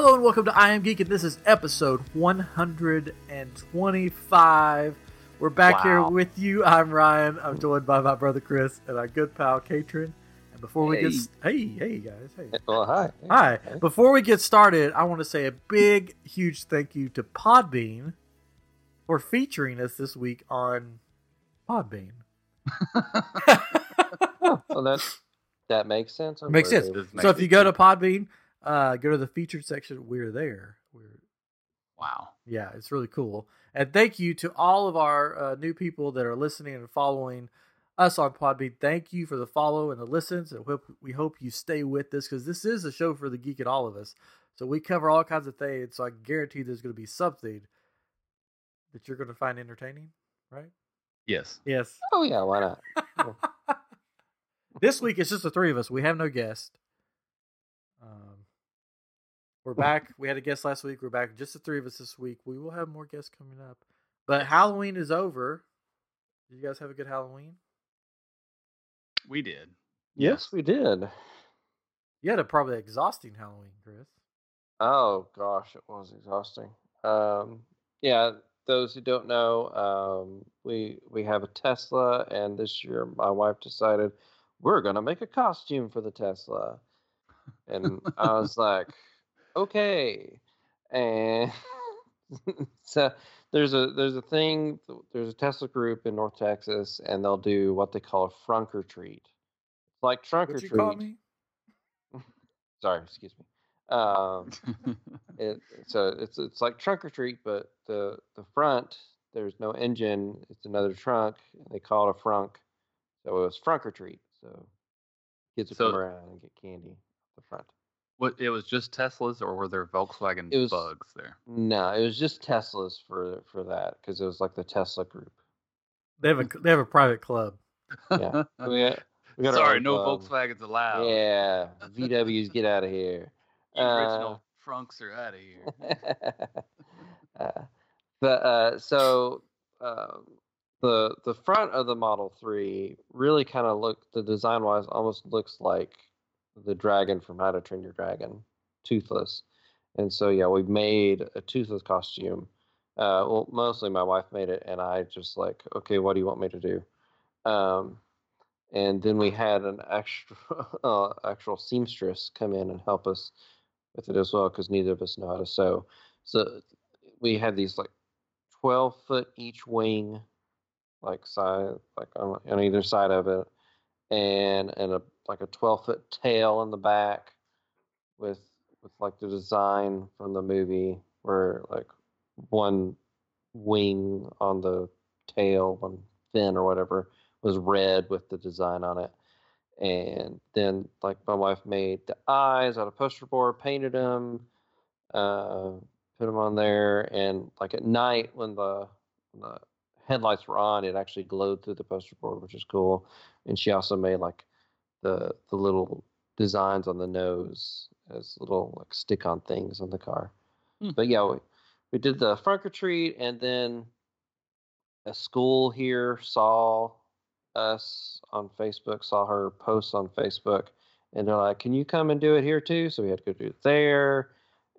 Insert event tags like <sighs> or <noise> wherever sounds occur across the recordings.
Hello and welcome to I Am Geek, and this is episode 125. We're back here with you. I'm Ryan. I'm joined by my brother Chris and our good pal Katrin. And before we get Hey. hey hey guys hey Well, hi. hi before we get started, I want to say a big huge thank you to Podbean for featuring us this week on Podbean. <laughs> Well, that that makes sense. Makes sense. they- Does make So if you sense. go to Podbean, uh, go to the featured section. We're there. We're Wow. Yeah, it's really cool. And thank you to all of our uh, new people that are listening and following us on Podbean. Thank you for the follow and the listens. And hope, we hope you stay with this because this is a show for the geek and all of us. So we cover all kinds of things. So I guarantee there's going to be something that you're going to find entertaining, right? Yes. Yes. Oh yeah, why not? <laughs> this week it's just the three of us. We have no guest. We're <laughs> back. We had a guest last week. We're back. Just the three of us this week. We will have more guests coming up. But Halloween is over. Did you guys have a good Halloween? We did. yes, we did. You had a probably exhausting Halloween, Chris. Oh gosh, it was exhausting. Um, yeah, those who don't know, um, we we have a Tesla, and this year my wife decided we're gonna make a costume for the Tesla, and I was <laughs> like, okay, and <laughs> so there's a there's a thing there's a Tesla group in North Texas, and they'll do what they call a frunk or treat. It's like trunk or What you treat. call me? <laughs> Sorry, excuse me. Um, <laughs> it, so it's it's like trunk or treat, but the the front there's no engine. It's another trunk, and they call it a frunk. So it was frunk or treat. So kids would So- come around and get candy at the front. What? It was just Teslas, or were there Volkswagen It was- bugs there? No, it was just Teslas for for that because it was like the Tesla group. They have a they have a private club. Yeah. <laughs> We got, we got Sorry, no club. Volkswagens allowed. Yeah, VWs <laughs> get out of here. Original Uh, Frunks are out of here. <laughs> uh, but uh, so um, the the front of the Model Three really kind of look the design wise almost looks like the dragon from How to Train Your Dragon, toothless. And so yeah, we made a toothless costume. Uh, well, mostly my wife made it, and I just like, okay, what do you want me to do? Um, and then we had an extra <laughs> uh, actual seamstress come in and help us with it as well because neither of us know how to sew. So we had these like twelve foot each wing, like side like on, on either side of it, and and a like a twelve foot tail in the back, with with like the design from the movie where like one wing on the tail, one fin or whatever was red with the design on it and then like my wife made the eyes out of poster board, painted them, uh, put them on there, and like at night when the, when the headlights were on, it actually glowed through the poster board, which is cool. And she also made like the the little designs on the nose as little like stick-on things on the car. Hmm. But yeah, we, we did the frunk or treat, and then a school here saw us on Facebook, saw her posts on Facebook, and they're like, "Can you come and do it here too?" So we had to go do it there,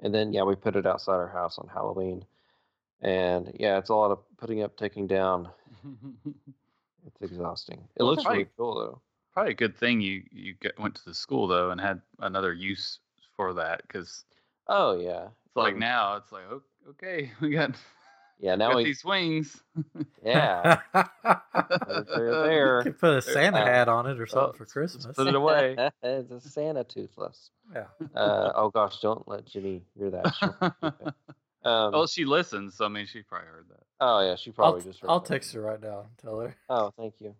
and then yeah, we put it outside our house on Halloween, and yeah, it's a lot of putting up, taking down. <laughs> It's exhausting. It Well, looks really cool though. Probably a good thing you you get, went to the school though and had another use for that because Oh yeah, it's like Um, now it's like okay <laughs> we got, yeah. got Now we these swings. yeah. they're <laughs> there. You could put a Santa Uh, hat on it or something for Christmas. put it away. <laughs> it's a Santa toothless. Yeah. Uh, oh gosh, don't let Jenny hear that. She'll keep it. Um, well, she listens, so I mean she probably heard that. oh yeah, she I'll, probably just. heard I'll that. text her right now and tell her. Oh, thank you.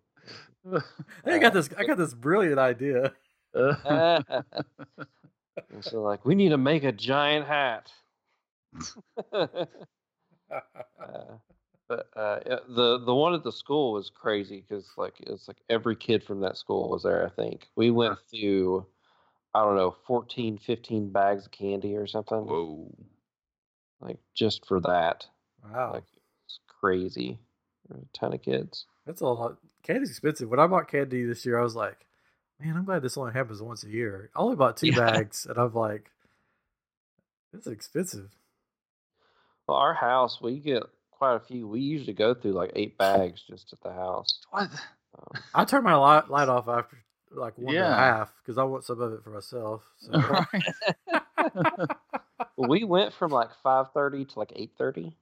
I got this. I got this brilliant idea. <laughs> and so like, we need to make a giant hat. <laughs> uh, but uh, the the one at the school was crazy because like it's like every kid from that school was there. I think we went through, I don't know, 14, 15 bags of candy or something. Whoa. Like just for that, Wow, like it's crazy. A ton of kids. That's a lot. Candy's expensive. When I bought candy this year, I was like, "Man, I'm glad this only happens once a year." I only bought two <laughs> Yeah. bags, and I'm like, It's expensive. Well, our house, we get quite a few. We usually go through like eight bags just at the house. What? Um, <laughs> I turn my light, light off after like one and a half because I want some of it for myself. <laughs> So Right. well, we went from like five thirty to like eight thirty.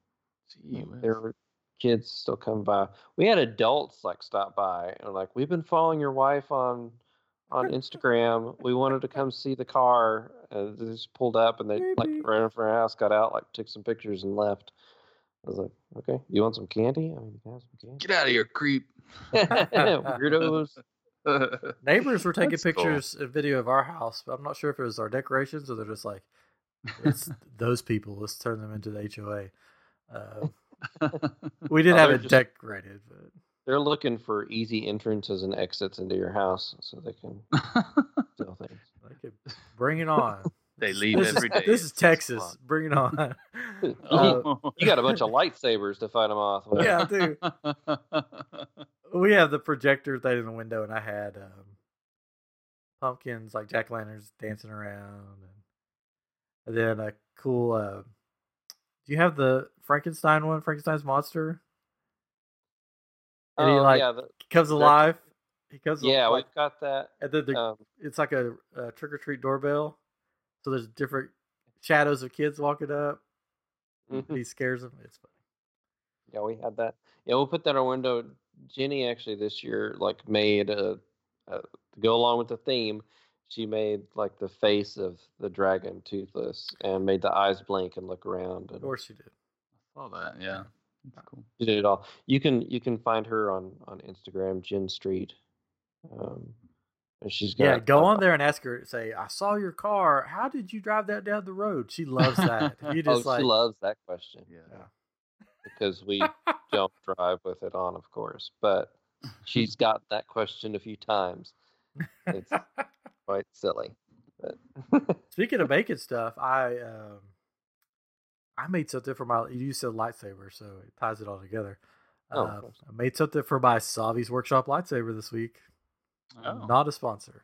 There were kids still come by. We had adults like stop by and like, we've been following your wife on on <laughs> Instagram. We wanted to come see the car. And they just pulled up and they like ran in front of our house, got out, like took some pictures and left. I was like, okay, you want some candy? I mean, you can have some Get out of here, creep. <laughs> Weirdos. <laughs> neighbors were taking That's cool. pictures and video of our house, but I'm not sure if it was our decorations or they're just like, it's those people. Let's turn them into the HOA. Uh, we did Oh, have they're it just- decorated, but They're looking for easy entrances and exits into your house so they can <laughs> steal things. they could bring it on. <laughs> they leave this every is, day. This is Texas. o'clock. Bring it on. <laughs> Uh. You got a bunch of lightsabers to fight them off with. yeah, dude. we have the projector thing in the window, and I had um, pumpkins like jack lanterns dancing around, and, and then a cool. Uh, do you have the Frankenstein one? Frankenstein's monster And he, Oh, like, yeah, the- comes alive. He comes. Alive. Yeah, like, we've got that. and then the, Um, it's like a, a trick or treat doorbell. So there's different shadows of kids walking up. mhm. He scares them. It's funny. Yeah, we had that. Yeah, we'll put that on our window. Jenny actually this year like made a, a to go along with the theme. She made like the face of the dragon toothless and made the eyes blink and look around. And, Of course she did. Saw that. Yeah, that's cool. she did it all. You can you can find her on on Instagram, Jen Street. Um, and she's got Yeah, go uh, on there and ask her. Say, I saw your car. How did you drive that down the road? She loves that. <laughs> If you Oh, just like, she loves that question Yeah. because we <laughs> don't drive with it on, of course. But she's got that question a few times. It's <laughs> quite silly. But Speaking of bacon stuff, I um, I made something for my. You said lightsaber, so it ties it all together. Oh, Uh. I made something for my Savi's Workshop lightsaber this week. Oh, Not a sponsor.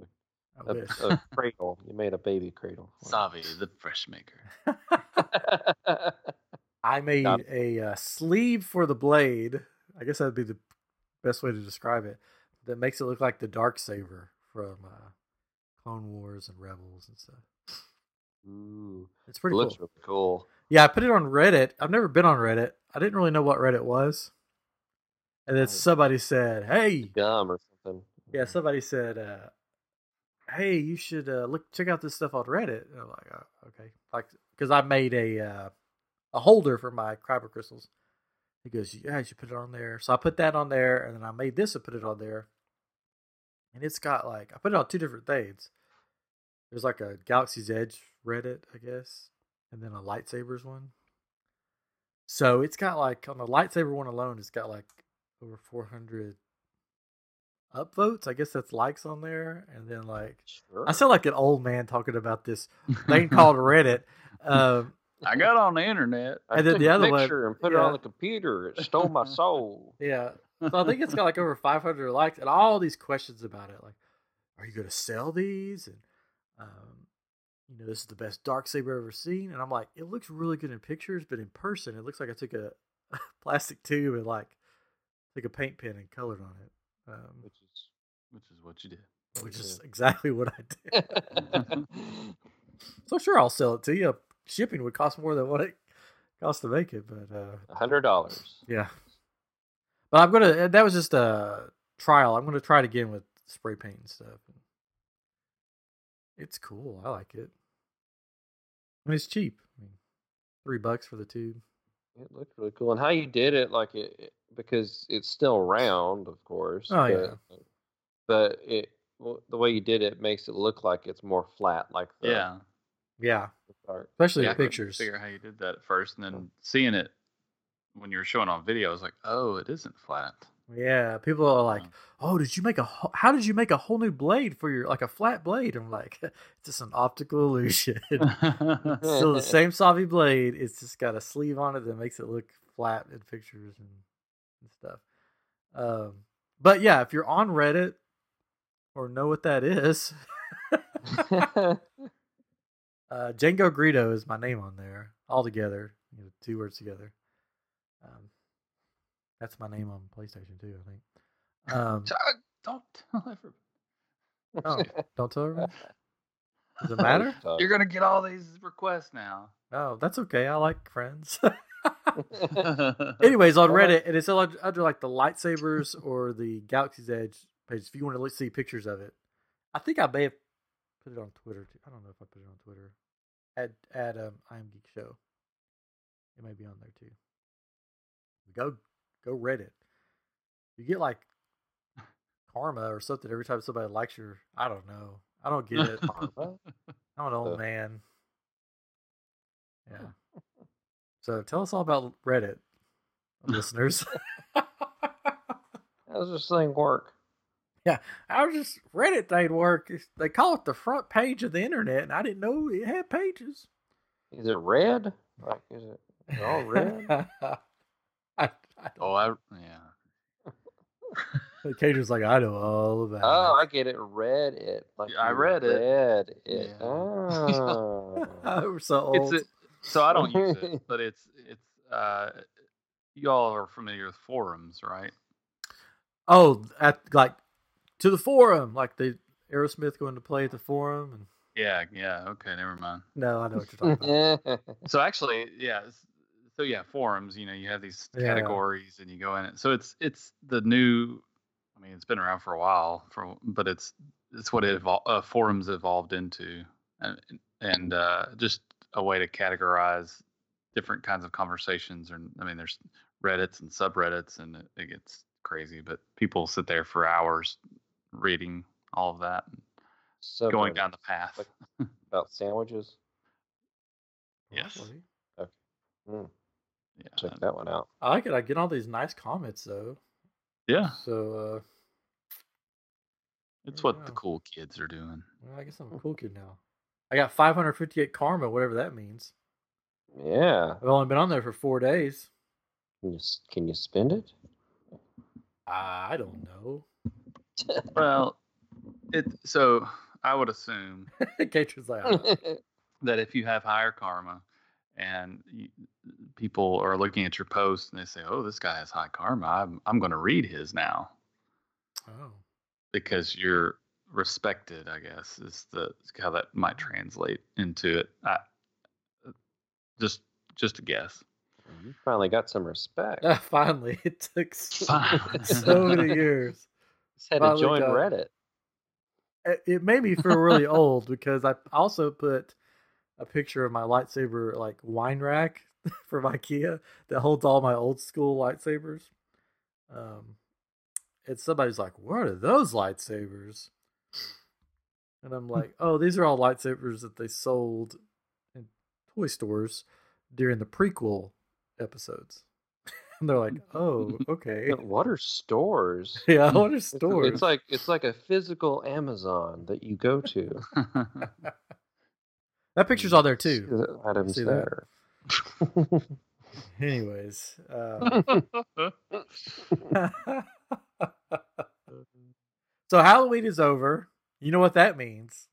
I a, wish. a <laughs> cradle. You made a baby cradle. for Savi, the fresh maker. <laughs> I made Got a uh, sleeve for the blade. I guess that'd be the best way to describe it. That makes it look like the dark saber from uh, Clone Wars and Rebels and stuff. Ooh, It's it pretty looks cool. really cool. Yeah, I put it on Reddit. I've never been on Reddit. I didn't really know what Reddit was. And then somebody said, "Hey, Gum or something. yeah." Somebody said, uh, "Hey, you should uh, look check out this stuff on Reddit." And I'm like, oh, "Okay," like because I made a uh, a holder for my kyber crystals. He goes, "Yeah, you should put it on there." So I put that on there, and then I made this and put it on there. And it's got like I put it on two different things. There's like a Galaxy's Edge Reddit, I guess, and then a lightsabers one. So it's got like on the lightsaber one alone, it's got like over 400 upvotes. I guess that's likes on there, and then like Sure. I sound like an old man talking about this thing <laughs> called Reddit. Um, I got on the internet. I and then the other one- picture and put it on the computer. It stole my <laughs> soul. yeah, so I think it's got like over <laughs> 500 likes, and all these questions about it, like, are you going to sell these? And um, you know, this is the best dark saber I've ever seen. And I'm like, it looks really good in pictures, but in person, it looks like I took a, <laughs> plastic tube and like took a paint pen and colored on it. Um, Which is Which is what you did. which is exactly what I did. <laughs> So sure, I'll sell it to you. Shipping would cost more than what it costs to make it, but uh, a hundred dollars. yeah. But I'm gonna. That was just a trial. I'm gonna try it again with spray paint and stuff. It's cool. I like it. And it's cheap. I mean, three bucks for the tube. It looked really cool. And how you did it, like it, it- because it's still round, of course. Oh, yeah. but, But it, well, the way you did it makes it look like it's more flat, like the Yeah. Yeah, the especially yeah, the couldn't pictures. Figure out how you did that at first, and then oh. seeing it when you were showing on video, I was like, oh, it isn't flat. Yeah, people are like, Yeah. "Oh, did you make a? How did you make a whole new blade for your like a flat blade?" I'm like, <laughs> "It's just an optical illusion." <laughs> Still the <laughs> same Savi blade. It's just got a sleeve on it that makes it look flat in pictures and, and stuff. Um, but yeah, if you're on Reddit or know what that is, Uh, Django Greedo is my name on there, all together, you know, two words together. Um, that's my name on PlayStation too, I think. <laughs> Um, Chuck, Don't tell everybody. oh, don't tell everybody. Does it <laughs> matter? You're gonna get all these requests now. Oh, that's okay. I like friends. <laughs> Anyways, on Well, Reddit, and it's under, under like the lightsabers or the Galaxy's Edge page. If you want to see pictures of it, I think I may have put it on Twitter. Too. I don't know if I put it on Twitter. At at um, I am Geek Show. It may be on there too. Go go Reddit. You get like karma or something every time somebody likes your. I don't know. I don't get it. <laughs> I'm an old man. Yeah. <laughs> So tell us all about Reddit, listeners. How does this thing work? Yeah, I was just Reddit thing work. They call it the front page of the internet, and I didn't know it had pages. Is it red? Like, is it all red? <laughs> I, I Oh, I yeah. the cage was like, I know all about. Oh, I get it. Read it. Like Yeah, I you read it. Read it. Yeah. <laughs> Oh. We're so old. It's a, so I don't use it, <laughs> but it's it's uh y'all are familiar with forums, right? oh, at like to the forum, like the Aerosmith going to play at the forum, and Yeah, yeah. Okay, never mind. no, I know what you're talking about. So actually, yeah. So yeah, forums. You know, you have these Yeah. categories, and you go in it. So it's it's the new. I mean, it's been around for a while, for but it's it's what it evol- uh, forums evolved into, and and uh, just a way to categorize different kinds of conversations. And I mean, there's Reddits and subreddits, and it, it gets crazy. But people sit there for hours reading all of that, and so going down the path. Like- about sandwiches. <laughs> Yes. Probably. Mm, Yeah, check that one out. I like it. I get all these nice comments though. yeah. So uh It's There you what the cool kids are doing. well, I guess I'm a cool kid now. I got 558 karma, whatever that means. Yeah. I've only been on there for four days. Can you, can you spend it? I don't know. Well, it so I would assume <laughs> Caitlin's like, "Oh, <laughs> that if you have higher karma and you, people are looking at your post and they say, "Oh, this guy has high karma. I'm I'm going to read his now oh, because you're respected." I guess is the how that might translate into it. I, just just a guess. you finally got some respect. Ah, <laughs> finally, it took so, so many years. <laughs> Just had to join got- Reddit. It, it made me feel really old because I also put a picture of my lightsaber like wine rack <laughs> from IKEA that holds all my old school lightsabers. Um, and somebody's like, "What are those lightsabers?" And I'm like, "Oh, these are all lightsabers that they sold in toy stores during the prequel episodes." <laughs> and they're like, "Oh, <laughs> okay, What are stores? yeah, what are It's- stores?" It's like it's like a physical Amazon that you go to. That picture's all there See too. the items See that? there. <laughs> Anyways, um, <laughs> so Halloween is over. You know what that means?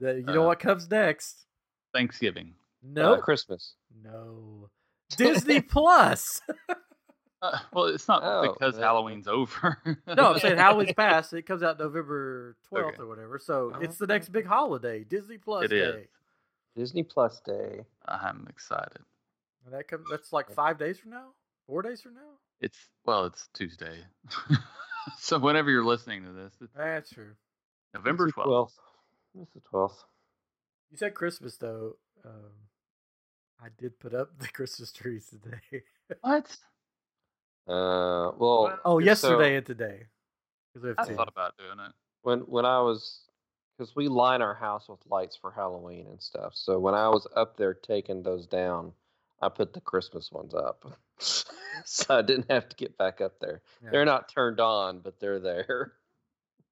That you know Uh, what comes next? Thanksgiving. No, Uh, Christmas. no, Disney Plus. <laughs> Uh, <laughs> well, it's not Oh, because that- Halloween's over. no, I'm saying Halloween's <laughs> past. It comes out November 12th Okay. or whatever. So Oh, it's the next big holiday, Disney Plus It Day. is. Disney Plus Day. I'm excited. And that comes. That's like five days from now. Four days from now. It's well, it's Tuesday. <laughs> so whenever you're listening to this, it's That's true. November It's the 12th. It's the twelfth. You said Christmas though. Um, I did put up the Christmas trees today. What? Uh, well, oh, so yesterday and today. 'Cause we I two. thought about doing it. when when I was because we line our house with lights for Halloween and stuff. So when I was up there taking those down, I put the Christmas ones up, <laughs> so I didn't have to get back up there. Yeah. They're not turned on, but they're there.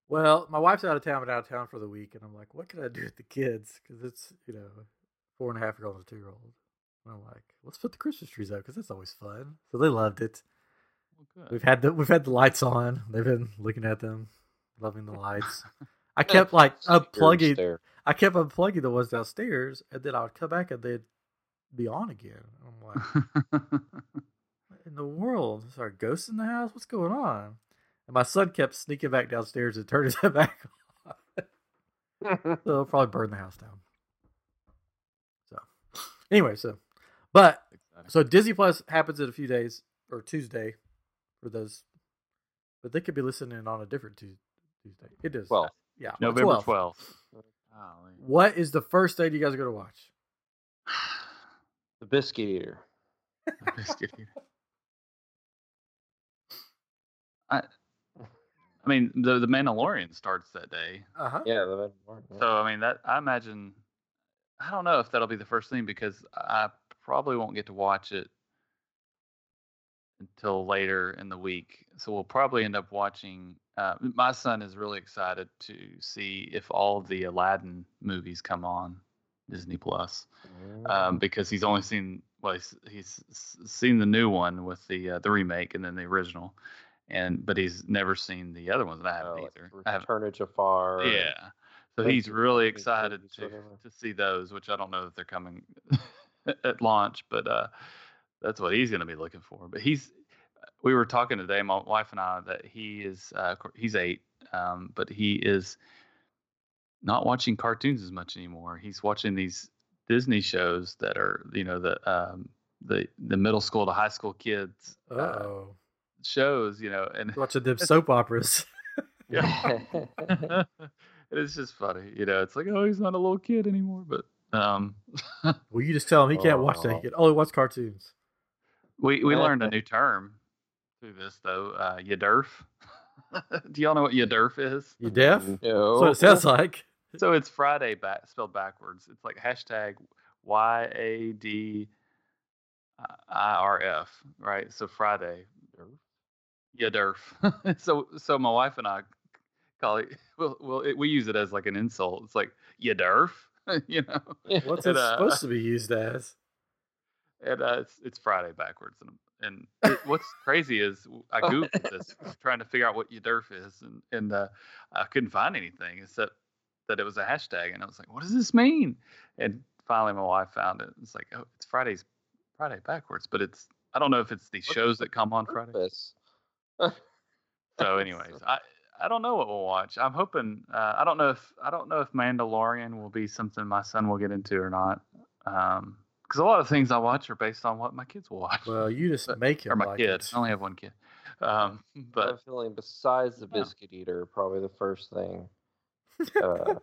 Well, my wife's out of town, but out of town for the week, and I'm like, what can I do with the kids? Because it's you know four and a half year old and a two year old. And I'm like, let's put the Christmas trees up because that's always fun. So they loved it. Well, good. We've had the we've had the lights on. They've been looking at them, loving the lights. <laughs> I kept like unplugging. I kept unplugging the ones downstairs, and then I would come back and they'd be on again. I'm like, in the world? Is there a ghost in the house? What's going on? And my son kept sneaking back downstairs and turning <laughs> it back on. So it'll probably burn the house down. So, anyway, so, but so Disney Plus happens in a few days or Tuesday for those, but they could be listening on a different Tuesday. It is. Well, yeah, November 12th. 12th. What is the first thing you guys are going to watch? <sighs> the biscuit eater. Biscuit eater. I, I mean, the the Mandalorian starts that day, Uh huh. Yeah, the Mandalorian, yeah. so I mean that I imagine. I don't know if that'll be the first thing because I probably won't get to watch it until later in the week. So we'll probably end up watching. Uh, my son is really excited to see if all the Aladdin movies come on Disney Plus. Um, because he's only seen well he's, he's seen the new one with the uh, the remake and then the original and but he's never seen the other ones and I haven't Oh, like either I haven't, Return of Jafar. yeah so he's really excited to to see those which I don't know if they're coming <laughs> at launch but uh that's what he's going to be looking for but he's we were talking today my wife and I that he is uh, he's 8 um but he is not watching cartoons as much anymore. He's watching these Disney shows that are, you know, the um, the the middle school to high school kids Uh oh. shows, you know, and Watching them <laughs> soap operas. yeah, <laughs> <laughs> it's just funny, you know. It's like, oh, he's not a little kid anymore, but um, Well, you just tell him he can't watch that. Oh. He can only watch cartoons. We we learned a new term through this though, uh, yadurf. <laughs> Do y'all know what yadurf is? You deaf? No. That's what it sounds like. So it's Friday back spelled backwards. It's like hashtag Y A D I R F, right? So Friday, yeah, derf. <laughs> so so my wife and I call it. <laughs> Well, well, it, we use it as like an insult. It's like you derf, you know. What's And, it uh, supposed to be used as? And uh, it's it's Friday backwards, and and it, <laughs> what's crazy is I googled this <laughs> trying to figure out what Yadurf is, and and uh, I couldn't find anything except that it was a hashtag, and I was like, what does this mean? And finally, my wife found it. It's like, oh, it's Friday's Friday backwards, but it's I don't know if it's these shows that come on Friday. Purpose. <laughs> So, anyways, I I don't know what we'll watch. I'm hoping. Uh, I don't know if I don't know if Mandalorian will be something my son will get into or not. Um, because a lot of things I watch are based on what my kids will watch. Well, you just But- <laughs> make him or my like kid. it. I only have one kid. Um, I'm but feeling besides the Yeah. biscuit eater, probably the first thing uh,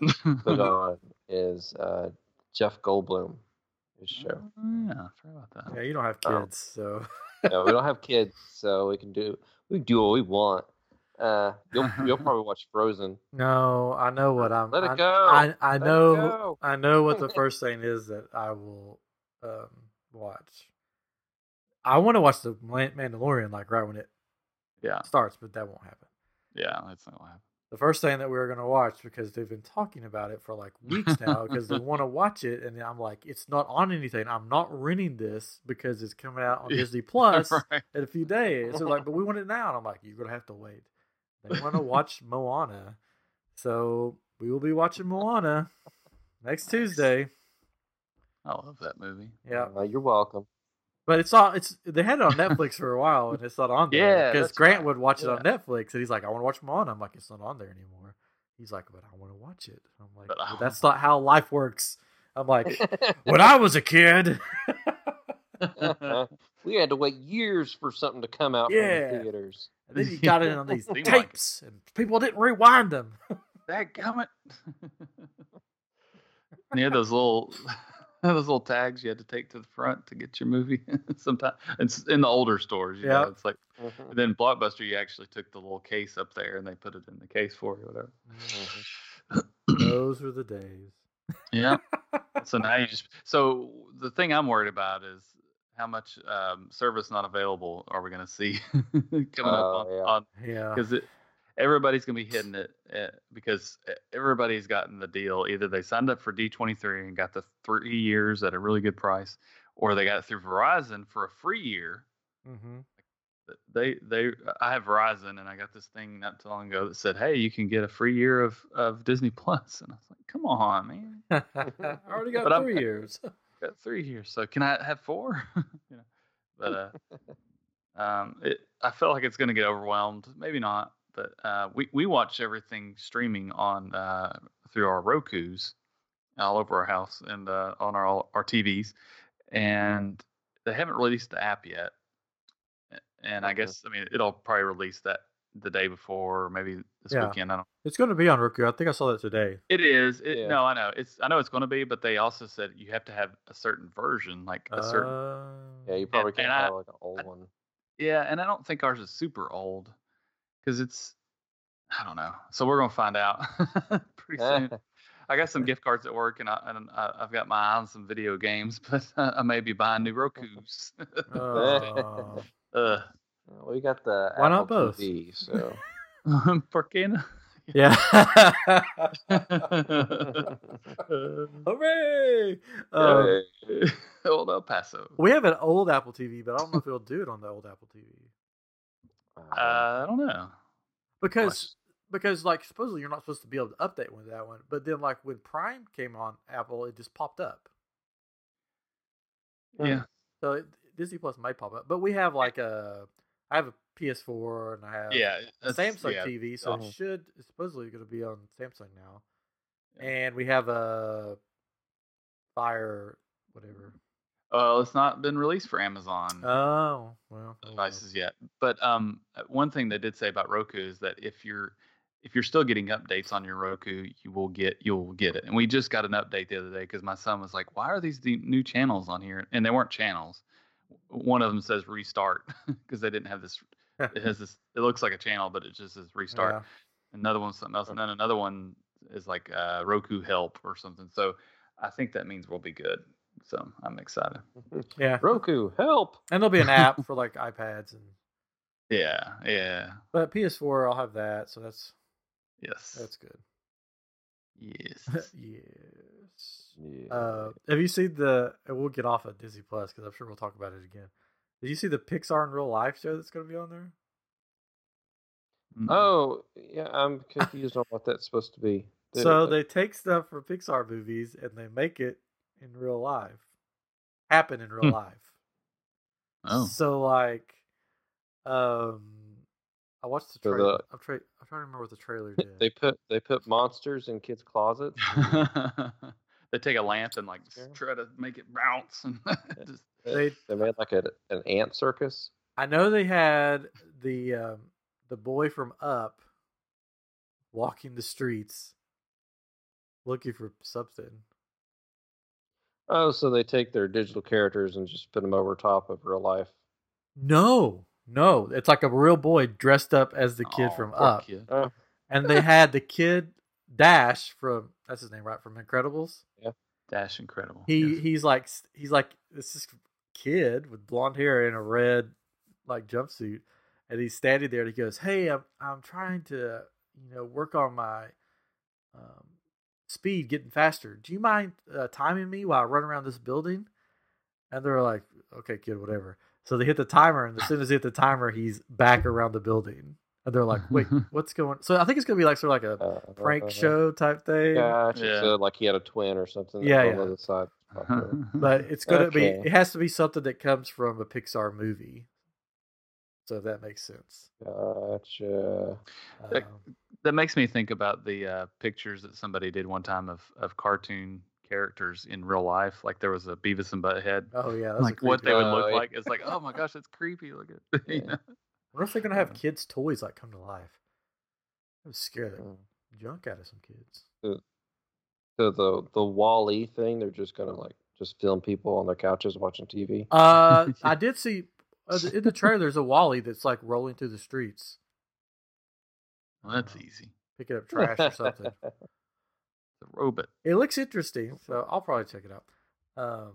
<laughs> put on is uh, Jeff Goldblum. His show. Oh, yeah, I forgot about that. Yeah, you don't have Oh. kids, so no, we don't have kids, so we can do we can do what we want. Uh, you'll you'll <laughs> probably watch Frozen. no. I know what I'm. Let it go. I, I Let it know. go. I know what the <laughs> first thing is that I will um, watch. I want to watch the Mandalorian like right when it Yeah, starts, but that won't happen. yeah, that's not what happened. The first thing that we were going to watch because they've been talking about it for like weeks now because they want to <laughs> watch it, and I'm like, it's not on anything. I'm not renting this because it's coming out on Yeah, Disney Plus right. in a few days. So like, but we want it now, and I'm like, you're gonna have to wait. They want to watch <laughs> Moana, so we will be watching Moana next Tuesday. I love that movie. Yeah, Uh, you're welcome. but it's all it's they had it on Netflix for a while, and it's not on there. Yeah, because that's Grant right. would watch it on Netflix, and he's like, I want to watch Moana. I'm like, it's not on there anymore. He's like, but I want to watch it. I'm like, But I that's not how life works. I'm like, <laughs> when I was a kid. <laughs> we had to wait years for something to come out Yeah. from the theaters. And then <laughs> you got it on these Seemed like tapes, and people didn't rewind them. <laughs> that gummit. <laughs> you had those little those little tags you had to take to the front to get your movie. Sometimes it's in the older stores. Yeah. it's like Mhm. then Blockbuster, you actually took the little case up there and they put it in the case for you, whatever. <clears throat> Those were the days. Yeah. so now you just so the thing I'm worried about is how much um, service not available are we going to see <laughs> coming Oh, up on, yeah. on Yeah. because it everybody's going to be hitting it uh, because everybody's gotten the deal. Either they signed up for D23 and got the three years at a really good price, or they got it through Verizon for a free year. Mm-hmm. they they I have Verizon and I got this thing not too long ago that said, "Hey, you can get a free year of of Disney Plus," and I was like, "Come on, man, <laughs> I already <laughs> got But I'm- three years. Got three here, so can I have four? <laughs> you know, but uh, um, it I feel like it's going to get overwhelmed. Maybe not, but uh, we we watch everything streaming on uh, through our Roku's all over our house and uh, on our our TVs, and they haven't released the app yet. And I guess I mean it'll probably release that the day before, or maybe this Yeah. weekend. I don't. It's going to be on Roku. I think I saw that today. It is. It, Yeah. No, I know. It's. I know it's going to be, but they also said you have to have a certain version, like a certain. Uh, Yeah, you probably And- can't and I- have like an old I- one. Yeah, and I don't think ours is super old, because it's. I don't know. So we're gonna find out <laughs> pretty <laughs> soon. I got some <laughs> gift cards at work, and I and I, I've got my eye on some video games, but I may be buying new Roku's. uh, uh, Well, we got the Why not Apple both? TV, so ¿Por qué no? yeah. Uh, <laughs> <laughs> Hooray! Um, Old El Paso. we have an old Apple TV, but I don't know if it'll do it on the old Apple TV uh, Uh, I don't know. because because like supposedly you're not supposed to be able to update with that one, but then like when Prime came on Apple, it just popped up. Yeah. So it, Disney Plus might pop up, but we have like a I have a PS4 and I have Yeah. a Samsung yeah. TV, so Uh-huh. it should it's supposedly going to be on Samsung now, Yeah. and we have a Fire whatever. Well, it's not been released for Amazon Oh well, devices yet. But um, uh, one thing they did say about Roku is that if you're if you're still getting updates on your Roku, you will get you'll get it. And we just got an update the other day because my son was like, "Why are these the new channels on here?" And they weren't channels. One of them says restart <laughs> because they didn't have this. It has this. It looks like a channel, but it just says restart. Yeah. Another one's something else, and then another one is like uh, Roku Help or something. So I think that means we'll be good. So I'm excited. <laughs> yeah, Roku, help! and there'll be an app <laughs> for like iPads and Yeah, yeah, but PS4 I'll have that, so that's yes, that's good. Yes. <laughs> yes. Yeah. Uh, have you seen the? And we'll get off of Disney Plus because I'm sure we'll talk about it again. Did you see the Pixar in real life show that's going to be on there? Oh, yeah, I'm confused on what that's supposed to be. Did- So they take stuff from Pixar movies and they make it in real life, happen in real Hmm. life. oh, So like, um, I watched the trailer. the- I'm, tra- I'm trying to remember what the trailer did. they put they put monsters in kids' closets. <laughs> they take a lamp and like Yeah. try to make it bounce and <laughs> just They- They made like a, an ant circus. I know they had the um, the boy from Up walking the streets looking for something. Oh, so they take their digital characters and just put them over top of real life. No, no, it's like a real boy dressed up as the kid Aw, from Up, kid. Oh, and they had the kid Dash from that's his name, right? From Incredibles. Yeah, Dash incredible. He yes. he's like he's like this is kid with blonde hair and a red like jumpsuit, and he's standing there and he goes, "Hey, I'm I'm trying to you know work on my um, speed, getting faster. Do you mind uh, timing me while I run around this building?" And they're like, "Okay, kid, whatever." So they hit the timer, and as soon as they hit the timer, he's back around the building. And they're like, "Wait, <laughs> what's going?" So I think it's gonna be like sort of like a uh, prank uh, show type thing. Gotcha. Yeah. So like he had a twin or something. Yeah, on yeah. the side. <laughs> but it's gonna Okay. be it has to be something that comes from a Pixar movie. So if that makes sense. Gotcha. Like- Um, that makes me think about the uh, pictures that somebody did one time of of cartoon characters in real life. Like there was a Beavis and Butthead. oh yeah, like what they would one. Oh, look like. It's like, oh my gosh, that's creepy. Look at <laughs> you Yeah. know? I wonder if they're gonna have kids' toys like come to life. I would scare the Mm. junk out of some kids. So the the Wall-E thing, they're just gonna like just film people on their couches watching TV. Uh, <laughs> I did see uh, in the trailer. <laughs> There's a Wall-E that's like rolling through the streets, Well, that's easy. picking up trash or something. The robot. It looks interesting, so I'll probably check it out. Um,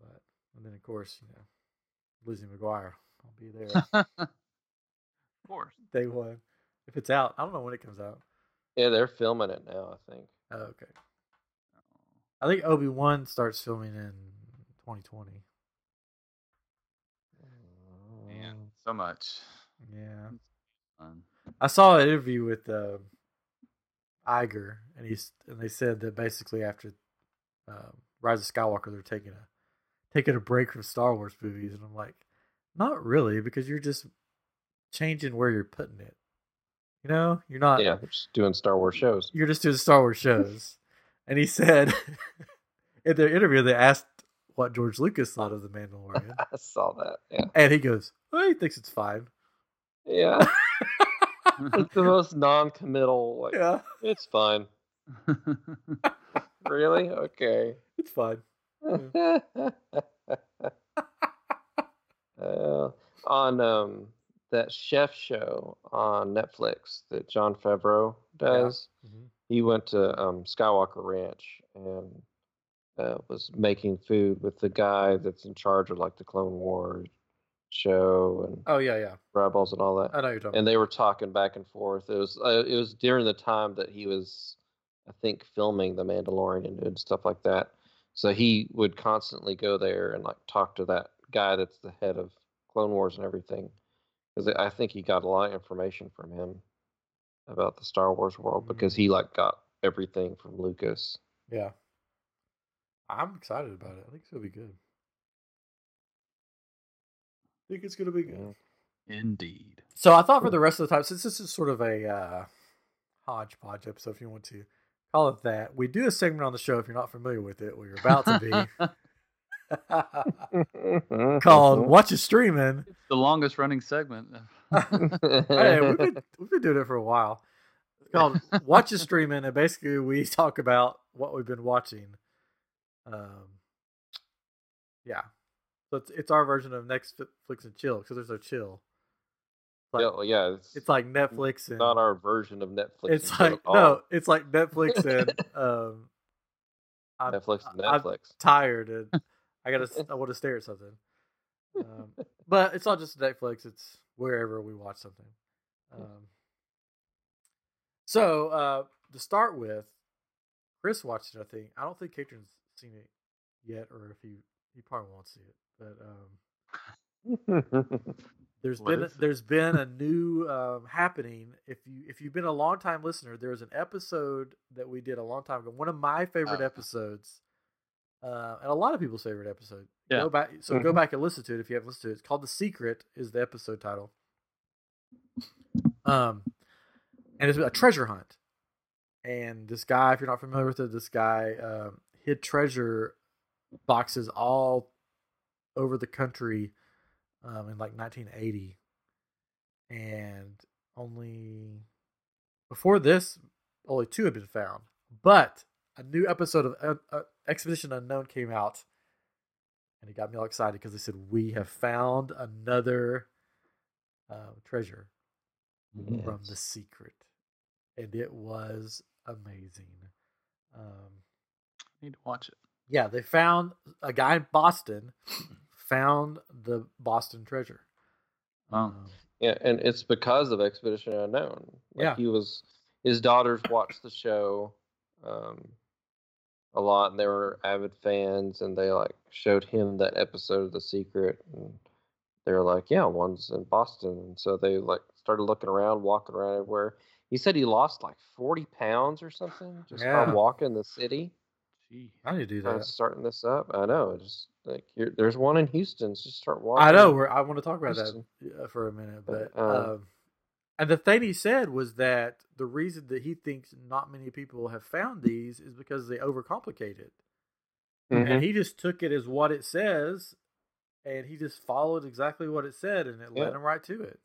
but and then of course you know, Lizzie McGuire. I'll be there <laughs> of course. day one if it's out. I don't know when it comes out. yeah, they're filming it now. I think. Oh, okay. I think Obi Wan starts filming in 2020. Man, so much. Yeah. Fun. I saw an interview with uh, Iger, and he's and they said that basically after um, Rise of Skywalker, they're taking a taking a break from Star Wars movies, and I'm like, not really, because you're just changing where you're putting it. You know, you're not. Yeah, just doing Star Wars shows. You're just doing Star Wars <laughs> shows. and he said <laughs> in their interview, they asked what George Lucas thought of the Mandalorian, <laughs> I saw that. Yeah. and he goes, "Oh, he thinks it's fine." Yeah. It's the most non-committal. Like, Yeah, it's fine. <laughs> Really? Okay. it's fine. <laughs> Uh, on um, that chef show on Netflix that Jon Favreau does, Mhm. he went to um, Skywalker Ranch and uh, was making food with the guy that's in charge of like the Clone Wars show and Oh yeah, yeah. Rebels and all that. I know you're talking. and they were talking back and forth. It was uh, it was during the time that he was, I think, filming The Mandalorian and stuff like that. So he would constantly go there and like talk to that guy that's the head of Clone Wars and everything, because I think he got a lot of information from him about the Star Wars world because he like got everything from Lucas. Yeah. I'm excited about it. I think gonna be good. I think it's gonna be good. Yeah. Indeed. So I thought for the rest of the time, since this is sort of a uh, hodgepodge episode, if you want to call it that, we do a segment on the show. If you're not familiar with it, or you're about to be, <laughs> <laughs> called "Watcha Streaming." the longest running segment. <laughs> hey, we've been we've been doing it for a while. It's called "Watcha Streaming," and basically we talk about what we've been watching. Um, yeah, so it's it's our version of Netflix and chill because there's no chill. Like, yeah, well, yeah, it's, It's like Netflix and not our version of Netflix. it's like no, it's like Netflix and <laughs> um, I'm, Netflix and I'm Netflix. tired and I gotta <laughs> I want to stare at something. Um, but it's not just Netflix; it's wherever we watch something. Um, so uh, to start with, Chris watched it. I think I don't think Katrin's seen it yet, or if he he probably won't see it. But um, <laughs> there's What been it? there's been a new um, happening. If you if you've been a long time listener, there was an episode that we did a long time ago. One of my favorite Oh. episodes, uh, and a lot of people's favorite episode. Yeah. Go back. So go Mhm. back and listen to it if you haven't listened to it. It's called "The Secret." Is the episode title. Um, and it's a treasure hunt. And this guy, if you're not familiar with it, this guy um, hid treasure boxes all over the country um, in like 1980, and only before this, only two had been found. But a new episode of uh, uh, Expedition Unknown came out, and it got me all excited because they said we have found another uh, treasure from the secret, and it was amazing. Um, need to watch it. yeah, they found a guy in Boston <clears throat> found the Boston treasure. Wow. Um, Yeah, and it's because of Expedition Unknown. Like Yeah. he was his daughters watched the show um a lot and they were avid fans and they like showed him that episode of The Secret and they were like, Yeah, one's in Boston and so they like started looking around, walking around everywhere. He said he lost like forty pounds or something just Yeah. by walking the city. Gee. I need to do that. starting this up. I know. Just like here there's one in Houston. Just start walking. I know. We're, I want to talk about that Houston. uh, for a minute, but uh, um, and the thing he said was that the reason that he thinks not many people have found these is because they overcomplicate it, Mhm. and he just took it as what it says, and he just followed exactly what it said, and it led him right to it.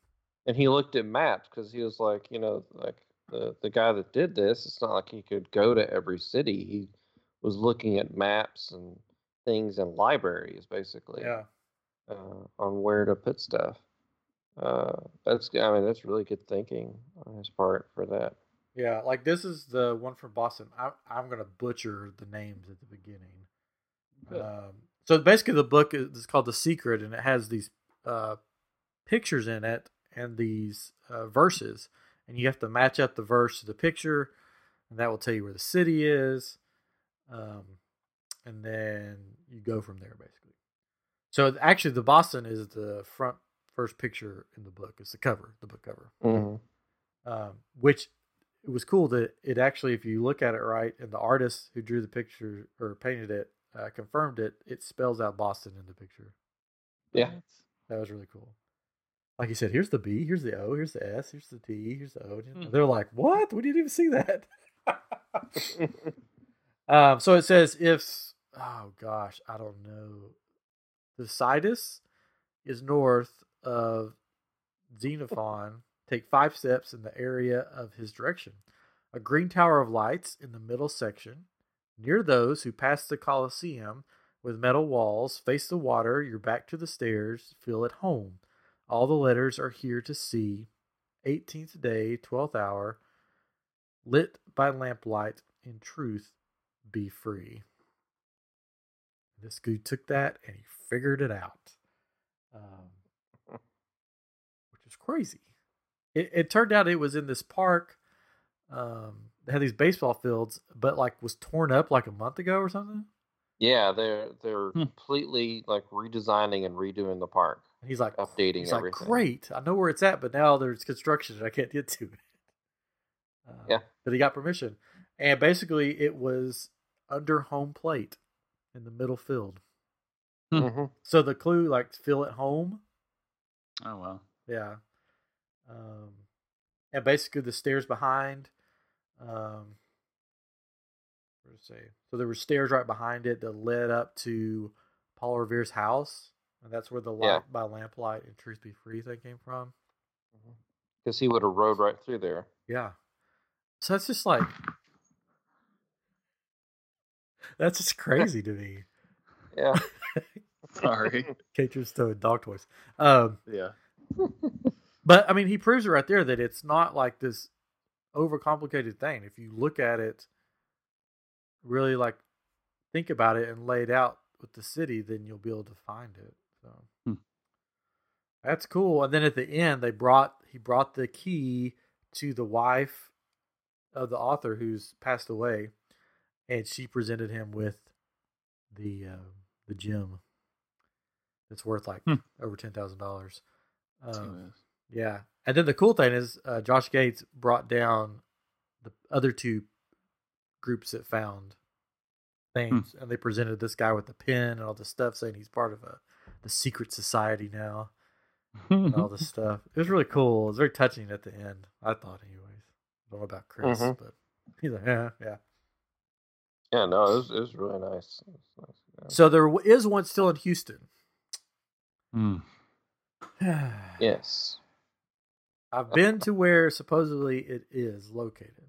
and he looked at maps because he was like, you know, like the the guy that did this. It's not like he could go to every city. He was looking at maps and things in libraries, basically, Yeah, uh, on where to put stuff. Uh, that's, I mean, that's really good thinking on his part for that. yeah. Like this is the one from Boston. I, I'm gonna butcher the names at the beginning. Um, so basically, the book is is called The Secret, and it has these uh, pictures in it and these uh, verses, and you have to match up the verse to the picture, and that will tell you where the city is, um, and then you go from there, basically. So actually, the Boston is the front first picture in the book. It's the cover, the book cover. Mhm. Um, which it was cool that it actually, if you look at it right, and the artist who drew the picture or painted it uh, confirmed it, it spells out Boston in the picture. Yeah. That was really cool. Like he said, here's the B, here's the O, here's the S, here's the T, here's the O. Hmm. They're like, what? We didn't even see that. <laughs> um, so it says if, oh gosh, I don't know. The Sidus is north of Xenophon. Take five steps in the area of his direction. A green tower of lights in the middle section. Near those who pass the Colosseum with metal walls, face the water, your back to the stairs, feel at home. All the letters are here to see. 18th day, 12th hour, lit by lamplight, in truth, be free. This dude took that and he figured it out, um, which is crazy. It, it turned out it was in this park. Um, they had these baseball fields, but like was torn up like a month ago or something. Yeah, they're they're Hmm. completely like redesigning and redoing the park. And he's like, Updating he's like, everything. great, I know where it's at, but now there's construction and I can't get to it. Uh, Yeah. But he got permission. And basically, it was under home plate in the middle field. Hmm. Mhm. So the clue, like, feel at home. Oh well. Yeah. Um, and basically, the stairs behind. Um, where to say? So there were stairs right behind it that led up to Paul Revere's house. And that's where the light by lamplight and truth be free thing came from. Because he would have rode right through there. Yeah. So it's just like that's just <laughs> crazy to me. Yeah. <laughs> Sorry. <laughs> Cater's throwing dog toys. Um, yeah. but I mean, he proves it right there that it's not like this overcomplicated thing. If you look at it, really like think about it and lay it out with the city, then you'll be able to find it. So Hmm. that's cool. And then at the end, they brought he brought the key to the wife of the author who's passed away, and she presented him with the uh, the gem that's worth like Hmm. over ten thousand dollars. Um, this. yeah, and then the cool thing is uh, Josh Gates brought down the other two groups that found things, and they presented this guy with the pin and all this stuff, saying he's part of a the secret society now and all this <laughs> stuff. It was really cool. It was very touching at the end. I thought, anyways. I don't know about Chris, Mhm. but he's like, yeah, yeah. Yeah, no, it was it was really nice. It was nice, yeah. So there is one still in Houston. Hmm. <sighs> Yes. I've been to where supposedly it is located.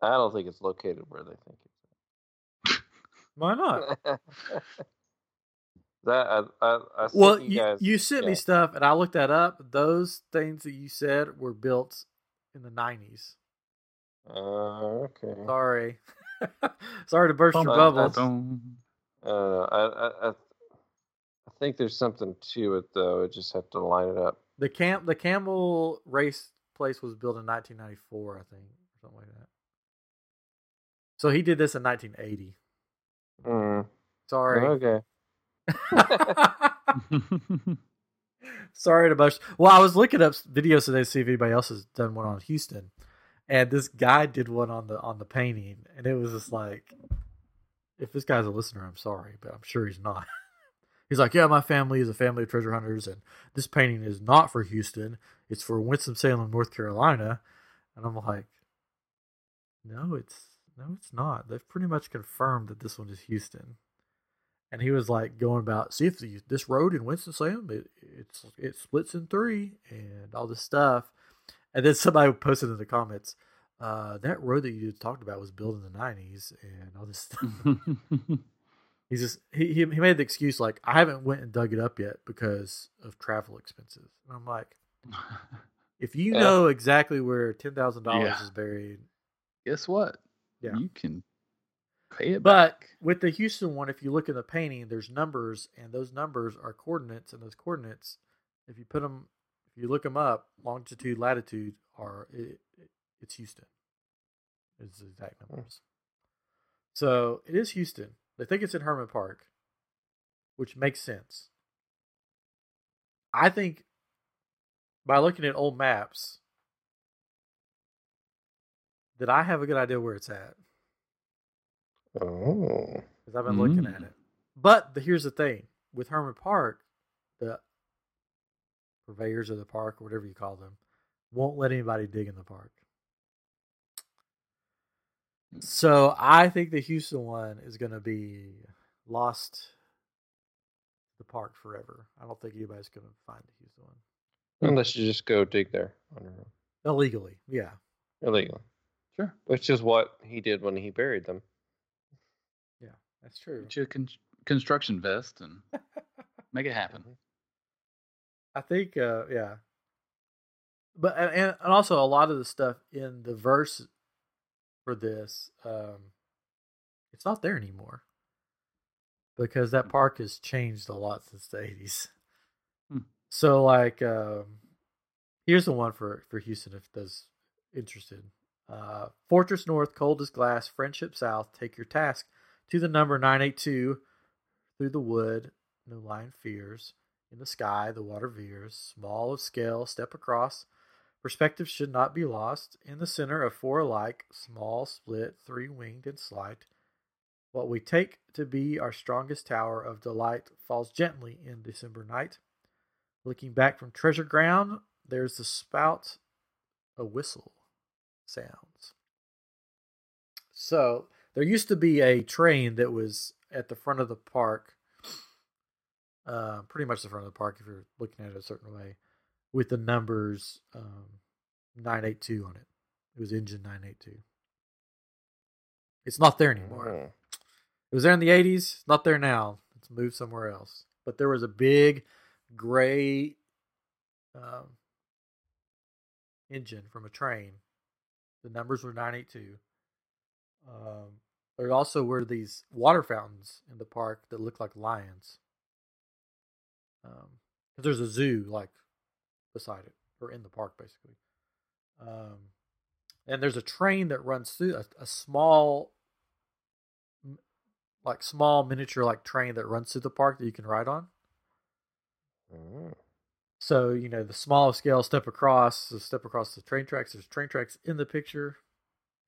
I don't think it's located where they think it's. Why not? <laughs> that I I, I sent well, you you, guys. you sent me stuff, and I looked that up. Those things that you said were built in the nineties. Uh, okay. Sorry, <laughs> <laughs> sorry to burst your Bum, bubbles. Dum. Uh, I, I I I think there's something to it though. I just have to line it up. The camp, the camel race place was built in 1994, I think, or something like that. So he did this in 1980. Mm, Sorry. okay. <laughs> <laughs> Sorry to burst. Well, I was looking up videos today to see if anybody else has done one on Houston, and this guy did one on the on the painting, and it was just like, if this guy's a listener, I'm sorry, but I'm sure he's not. <laughs> He's like, yeah, my family is a family of treasure hunters, and this painting is not for Houston. It's for Winston Salem, North Carolina. And I'm like, no, it's no, it's not. They've pretty much confirmed that this one is Houston. And he was like going about, see if the, this road in Winston Salem it it's it splits in three and all this stuff. And then somebody posted in the comments, uh, that road that you talked about was built in the '90s and all this stuff. <laughs> He's just he, he made the excuse like I haven't went and dug it up yet because of travel expenses. And I'm like, if you <laughs> Yeah. know exactly where ten thousand dollars is buried, Guess what? Yeah. You can pay it but back. with the Houston one, if you look in the painting, there's numbers, and those numbers are coordinates, and those coordinates, if you put them, if you look them up, longitude, latitude are it, it- it's Houston. It's the exact numbers. So it is Houston. They think it's in Hermann Park, which makes sense. I think by looking at old maps that I have a good idea where it's at Oh. because I've been looking at Mm. it. But the, here's the thing with Hermann Park, the purveyors of the park, or whatever you call them, won't let anybody dig in the park. So I think the Houston one is going to be lost the park forever. I don't think anybody's going to find the Houston one Unless you just go dig there on your own. illegally. Yeah, Illegally. Sure. Which is what he did when he buried them. yeah, that's true. Get you a con- construction vest and <laughs> make it happen. Mm-hmm. I think, uh, yeah. But and, and also a lot of the stuff in the verse for this, um, it's not there anymore because that park has changed a lot since the eighties. Hmm. So, like, um, here's the one for for Houston if those interested. Uh, Fortress North, cold as glass, Friendship South. Take your task to the number nine eight two. Through the wood, no lion fears. In the sky, the water veers. Small of scale, step across. Perspective should not be lost. In the center of four alike, small, split, three winged, and slight. What we take to be our strongest tower of delight falls gently in December night. Looking back from treasure ground, there's the spout, a whistle sounds. So there used to be a train that was at the front of the park uh, pretty much the front of the park if you're looking at it a certain way, with the numbers um, 982 on it. It was engine 982. It's not there anymore. Mm. It was there in the 80s, not there now. It's moved somewhere else. But there was a big gray um, engine from a train. The numbers were 982. Um, there also were these water fountains in the park that looked like lions. Um, there's a zoo like beside it or in the park basically. Um, and there's a train that runs through a, a small, like small miniature like train that runs through the park that you can ride on. Mm. So you know the small scale step across, the step across the train tracks. There's train tracks in the picture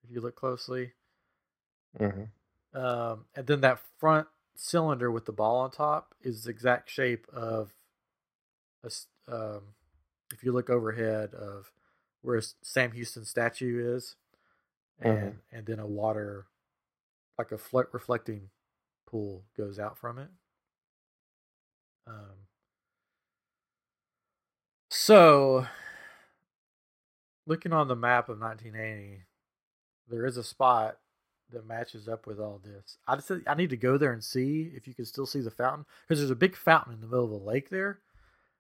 if you look closely. Mhm. Um, and then that front cylinder with the ball on top is the exact shape of a um, if you look overhead of where Sam Houston statue is, and and then a water like a fle- reflecting pool goes out from it. Um, so looking on the map of 1980, there is a spot that matches up with all this. I just I need to go there and see if you can still see the fountain because there's a big fountain in the middle of the lake there.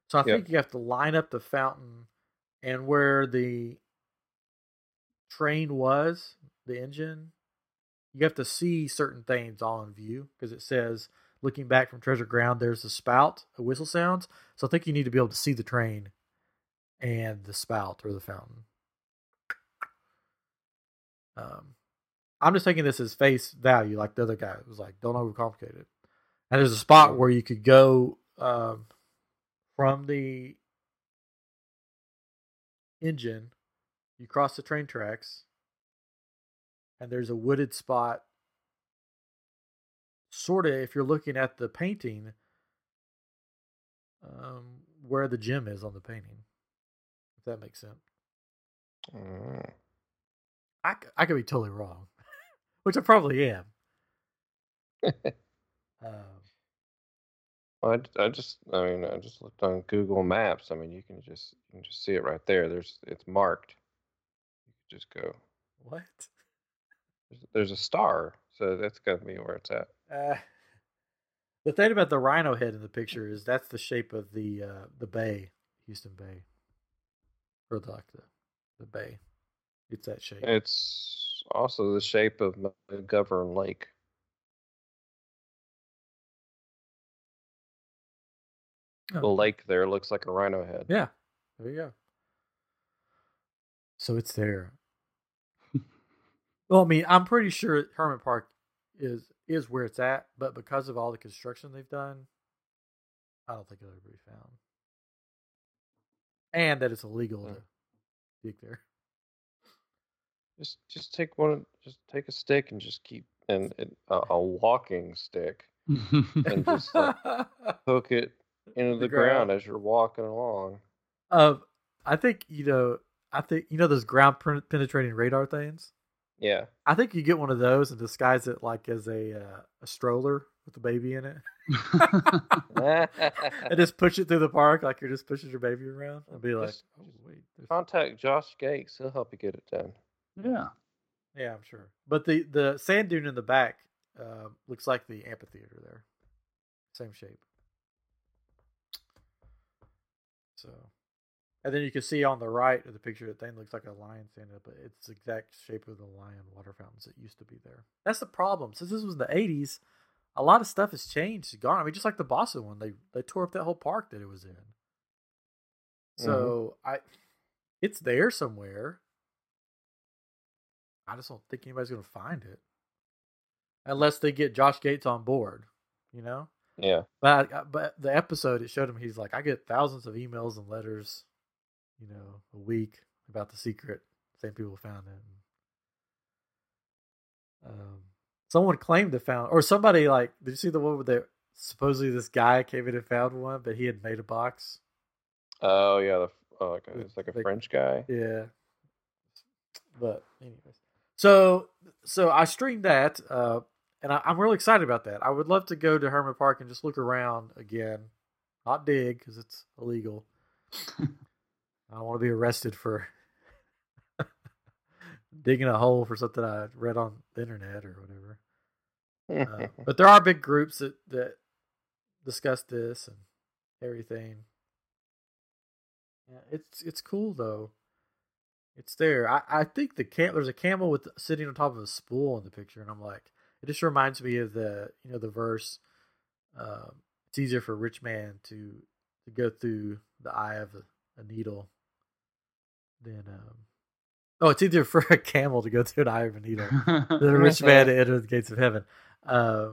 So I Yep. think you have to line up the fountain and where the train was, the engine. You have to see certain things all in view because it says looking back from treasure ground there's the spout, a whistle sounds. So I think you need to be able to see the train and the spout or the fountain. Um, I'm just taking this as face value, like the other guy was like, don't overcomplicate it. And there's a spot where you could go um, from the engine, you cross the train tracks, and there's a wooded spot. Sort of, if you're looking at the painting, um, where the gym is on the painting, if that makes sense. Mm. I, I could be totally wrong, which I probably am. <laughs> Um, I, I just I mean I just looked on Google Maps. I mean you can just you can just see it right there. There's it's marked. You can just go. what? There's, there's a star, so that's got to be where it's at. Uh, the thing about the rhino head in the picture is that's the shape of the uh, the bay, Houston Bay, or the, like the the bay. It's that shape. It's also the shape of McGovern Lake. The Oh, lake there looks like a rhino head. Yeah, there you go. So it's there. <laughs> well, I mean, I'm pretty sure Hermann Park is is where it's at, but because of all the construction they've done, I don't think it'll ever be found. and that it's illegal Mm. to dig there. Just just take one. Just take a stick and just keep and, and a, a walking stick and just like, <laughs> hook it into The the, ground. ground. as you're walking along. Um, I think you know. I think you know those ground penetrating radar things. Yeah. I think you get one of those and disguise it like as a uh, a stroller with the baby in it, <laughs> and just push it through the park like you're just pushing your baby around, and be like, Just- "Oh wait, Contact Josh Gates. He'll help you get it done. Yeah. Yeah, I'm sure. But the the sand dune in the back uh, looks like the amphitheater there, same shape. So, and then you can see on the right of the picture that thing looks like a lion standing up. But it's the exact shape of the lion water fountains that used to be there. That's the problem. Since this was the '80s, a lot of stuff has changed, gone. I mean, just like the Boston one, they they tore up that whole park that it was in. So I, it's there somewhere. I just don't think anybody's gonna find it, unless they get Josh Gates on board. You know, Yeah. but I- but the episode it showed him he's like I get thousands of emails and letters, you know, a week about the secret. Same people found it. Um, someone claimed to found, or somebody like, did you see the one where they supposedly this guy came in and found one, but he had made a box. Oh yeah. The, oh, okay. It's like a French guy. Yeah. But anyways, so so I streamed that, uh, and I, I'm really excited about that. I would love to go to Hermann Park and just look around again, not dig because it's illegal. <laughs> I don't want to be arrested for <laughs> digging a hole for something I read on the internet or whatever. Uh, <laughs> but there are big groups that that discuss this and everything. Yeah, it's it's cool though. It's there. I, I think the cam there's a camel with sitting on top of a spool in the picture, and I'm like, it just reminds me of the you know the verse. Um, it's easier for a rich man to to go through the eye of a, a needle than um. Oh, it's easier <laughs> for a camel to go through an eye of a needle <laughs> than a rich man to enter the gates of heaven. Uh,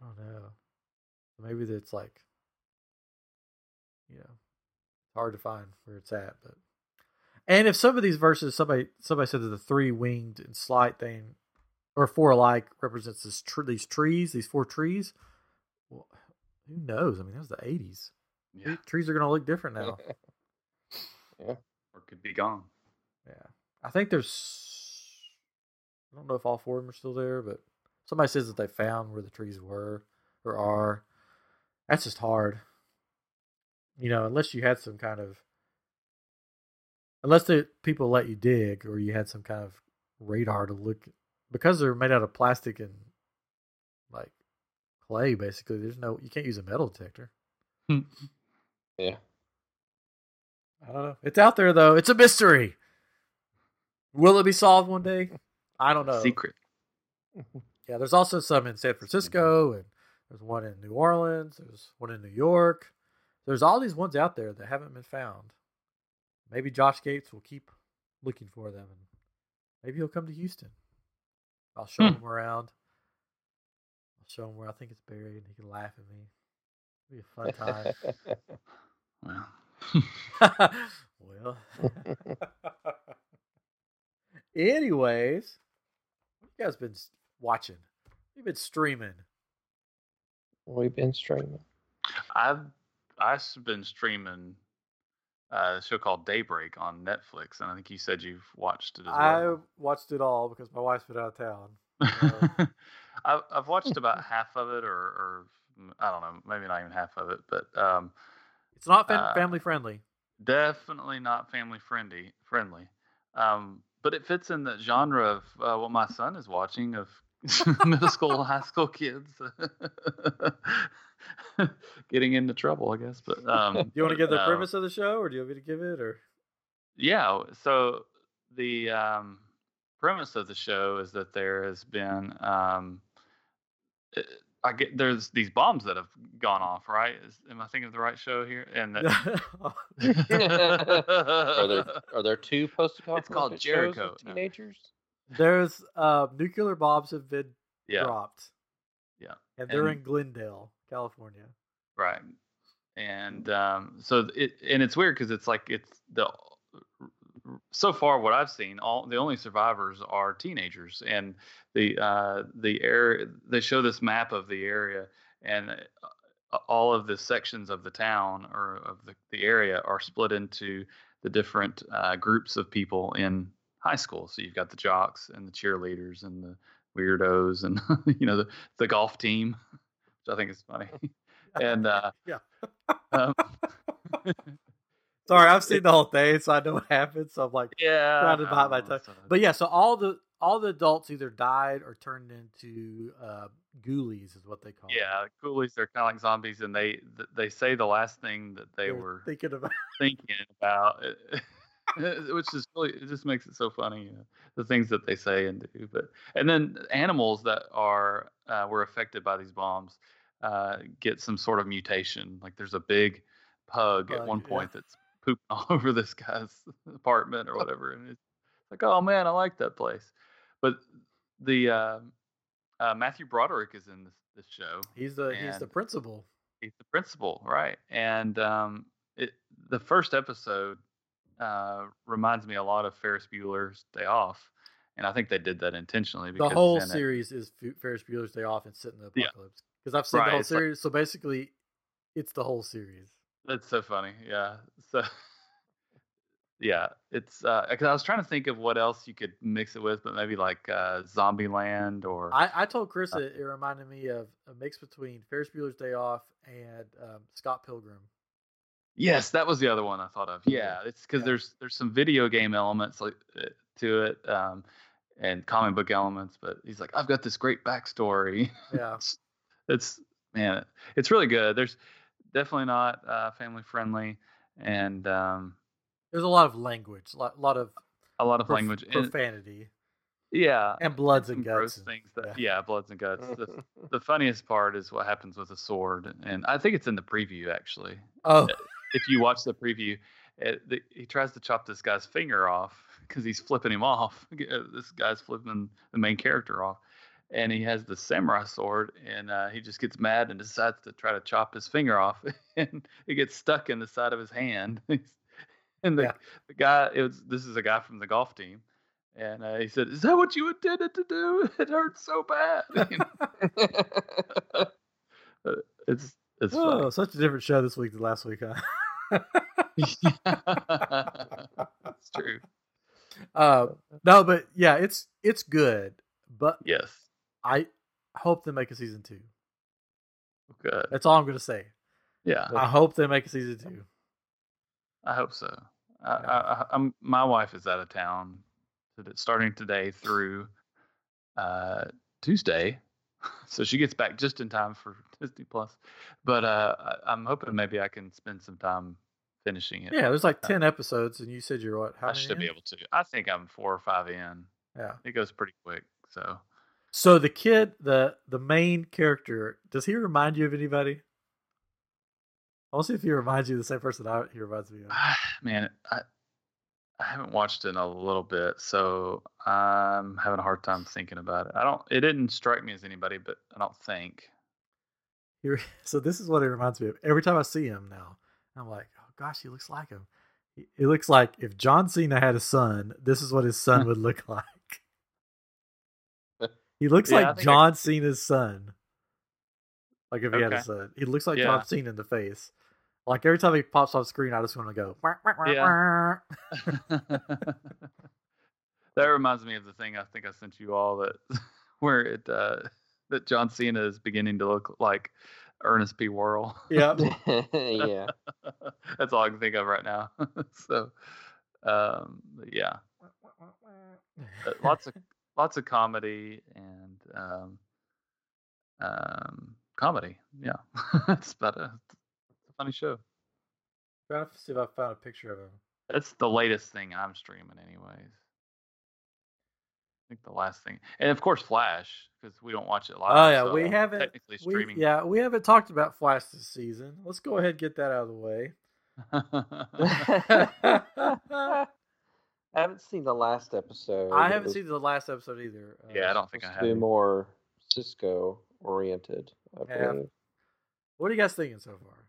I don't know. Maybe that's like, you know, hard to find where it's at. But and if some of these verses, somebody somebody said that the three winged and slight thing, or four alike, represents this tr- these trees, these four trees. Well, who knows? I mean, that was the eighties. yeah. Trees are going to look different now. <laughs> yeah. Or could be gone. Yeah, I think there's. I don't know if all four of them are still there, but somebody says that they found where the trees were or are. That's just hard. You know, unless you had some kind of. Unless the people let you dig, or you had some kind of radar to look, because they're made out of plastic and like clay. Basically, there's no you can't use a metal detector. Hmm. Yeah. I don't know. It's out there though. It's a mystery. Will it be solved one day? I don't know. Secret. <laughs> Yeah, there's also some in San Francisco, mm-hmm. and there's one in New Orleans. There's one in New York. There's all these ones out there that haven't been found. Maybe Josh Gates will keep looking for them, and maybe he'll come to Houston. I'll show Hmm. him around. I'll show him where I think it's buried, and he can laugh at me. It'll be a fun time. <laughs> Well. <laughs> well. <laughs> Anyways, what you guys been watching? You've been streaming. We've been streaming. I've I've been streaming uh, a show called Daybreak on Netflix, and I think you said you've watched it as I watched it all because my wife's been out of town. <laughs> I've I've watched about <laughs> half of it, or, or I don't know, maybe not even half of it, but um, It's not fam- Uh, family friendly. definitely not family friendly. Friendly, um, but it fits in the genre of uh, what my son is watching of <laughs> middle school, high school kids <laughs> getting into trouble, I guess. But um, Do you want to give the uh, premise of the show, or do you want me to give it? Or Yeah. So the um, premise of the show is that there has been, um, uh, I get there's these bombs that have gone off. Right? Is, am I thinking of the right show here? And that, <laughs> Are there are there two post-apocalyptic It's called shows Jericho. of No. teenagers? There's uh, nuclear bombs have been yeah. dropped. Yeah. and they're And- in Glendale, California. Right. and um, so it and it's weird because it's like it's the so far what I've seen, all the only survivors are teenagers, and the uh, the area they show this map of the area, and uh, all of the sections of the town or of the, the area are split into the different uh, groups of people in high school. So you've got the jocks and the cheerleaders and the weirdos and <laughs> you know the the golf team, which I think is funny. <laughs> <laughs> and uh, Yeah. um, Sorry, I've seen the whole thing, so I know what happened. So I'm like, yeah, Trying to bite my tongue. but yeah. So all the all the adults either died or turned into uh, ghoulies, is what they call. them. yeah, ghoulies they're kind of like zombies, and they they say the last thing that they They're were thinking about. thinking about, <laughs> which is really it just makes it so funny, you know, the things that they say and do. But and then animals that are uh, were affected by these bombs uh, get some sort of mutation. Like there's a big pug at one yeah. point that's pooping <laughs> all over this guy's apartment or <laughs> whatever, and it's like, oh man, I like that place. But the uh, uh, Matthew Broderick is in this this show. He's the he's the principal. He's the principal, right? And um, it, the first episode uh, reminds me a lot of Ferris Bueller's Day Off, and I think they did that intentionally. Because The whole series is Ferris Bueller's Day Off and Sit in the Yeah. Apocalypse because I've seen Right, the whole it's like- series. so basically, it's the whole series. That's so funny. Yeah. So <laughs> yeah, it's because I was trying to think of what else you could mix it with, but maybe like uh, Zombieland or I, I told Chris Uh, it, it reminded me of a mix between Ferris Bueller's Day Off and um, Scott Pilgrim. Yes, that was the other one I thought of. Yeah, it's because Yeah. there's there's some video game elements like uh, to it, um, and comic book elements. But he's like, I've got this great backstory. Yeah, <laughs> it's, it's man, it's really good. There's definitely not uh, family friendly, and um, there's a lot of language, a lot, lot of a lot of prof- language. and- profanity, yeah, and bloods and gross guts. and- things. That, yeah. yeah. bloods and guts. The, <laughs> the funniest part is what happens with a sword, and I think it's in the preview actually. Oh, if you watch the preview, it, the, he tries to chop this guy's finger off because he's flipping him off. <laughs> Uh, This guy's flipping the main character off, and he has the samurai sword, and uh, he just gets mad and decides to try to chop his finger off, <laughs> and it gets stuck in the side of his hand. <laughs> and the, Yeah. the guy, it was this is a guy from the golf team. And uh, he said, "Is that what you intended to do? It hurts so bad." You know, it's it's oh, funny. such a different show this week than last week, huh? <laughs> That's true. <laughs> uh, no, but yeah, it's it's good, but Yes. I hope they make a season two. Good. That's all I'm gonna say. Yeah. I hope they make a season two. I hope so. I, Yeah. I, I'm, my wife is out of town starting today through uh, Tuesday. <laughs> So she gets back just in time for <laughs> Disney Plus. But uh, I, I'm hoping maybe I can spend some time finishing it. Yeah, there's like ten episodes, and you said you're what? How I should be in? able to. I think I'm four or five in. Yeah. It goes pretty quick. So So the kid, the the main character, does he remind you of anybody? I'll see if he reminds you of the same person I, he reminds me of. <sighs> man, I I haven't watched it in a little bit, so I'm having a hard time thinking about it. I don't. It didn't strike me as anybody, but I don't think. He re- <laughs> so this is what it reminds me of. Every time I see him now, I'm like, oh gosh, he looks like him. He, he looks like if John Cena had a son, this is what his son <laughs> would look like. He looks Yeah, like think I- John Cena's son. Like if he had a son, he looks like Yeah. John Cena in the face. Like every time he pops off screen, I just want to go. "Wah, wah, wah, Yeah. wah." <laughs> <laughs> that reminds me of the thing I think I sent you all that <laughs> where it uh, that John Cena is beginning to look like Ernest P. Worrell. Yeah, yeah. That's all I can think of right now. so, um, yeah, Uh, lots of lots of comedy and um, um, comedy. Yeah, it's about a, it's a funny show. Trying to see if I found a picture of him. That's the latest thing I'm streaming, anyways. I think the last thing, and of course Flash, because we don't watch it live. Oh yeah, so we I'm haven't. technically We, streaming. yeah, we haven't talked about Flash this season. Let's go ahead and get that out of the way. <laughs> <laughs> I haven't seen the last episode. I haven't was seen the last episode either. Uh, yeah, I don't think I supposed have. to be more Cisco oriented. I Yeah. believe. What are you guys thinking so far?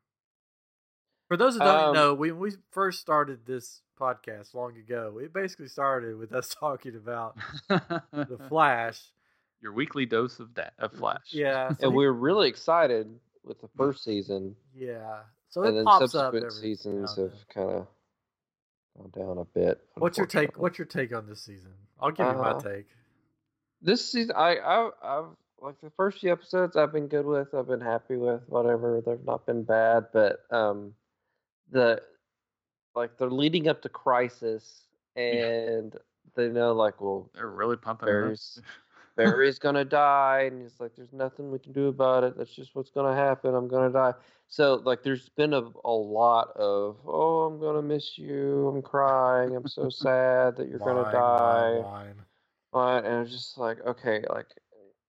For those that don't Um, know, when we first started this podcast long ago, it basically started with us <laughs> talking about the <laughs> Flash. Your weekly dose of da- of Flash. Yeah, <laughs> so and he- we were really excited with the first season, yeah. So and it then pops up. subsequent Every seasons have kind of gone down a bit. What's your take? What's your take on this season? I'll give you my Uh, take. this season? I, I, I've like the first few episodes. I've been good with. I've been happy with. Whatever. They've not been bad, but um, the like they're leading up to Crisis, and they know like well They're really pumping. Barry's Barry's <laughs> gonna die, and he's like, "There's nothing we can do about it. That's just what's gonna happen. I'm gonna die." So like, there's been a, a lot of, "Oh, I'm gonna miss you. I'm crying. I'm so <laughs> sad that you're gonna die." wine. Uh, and I was just like, okay, like,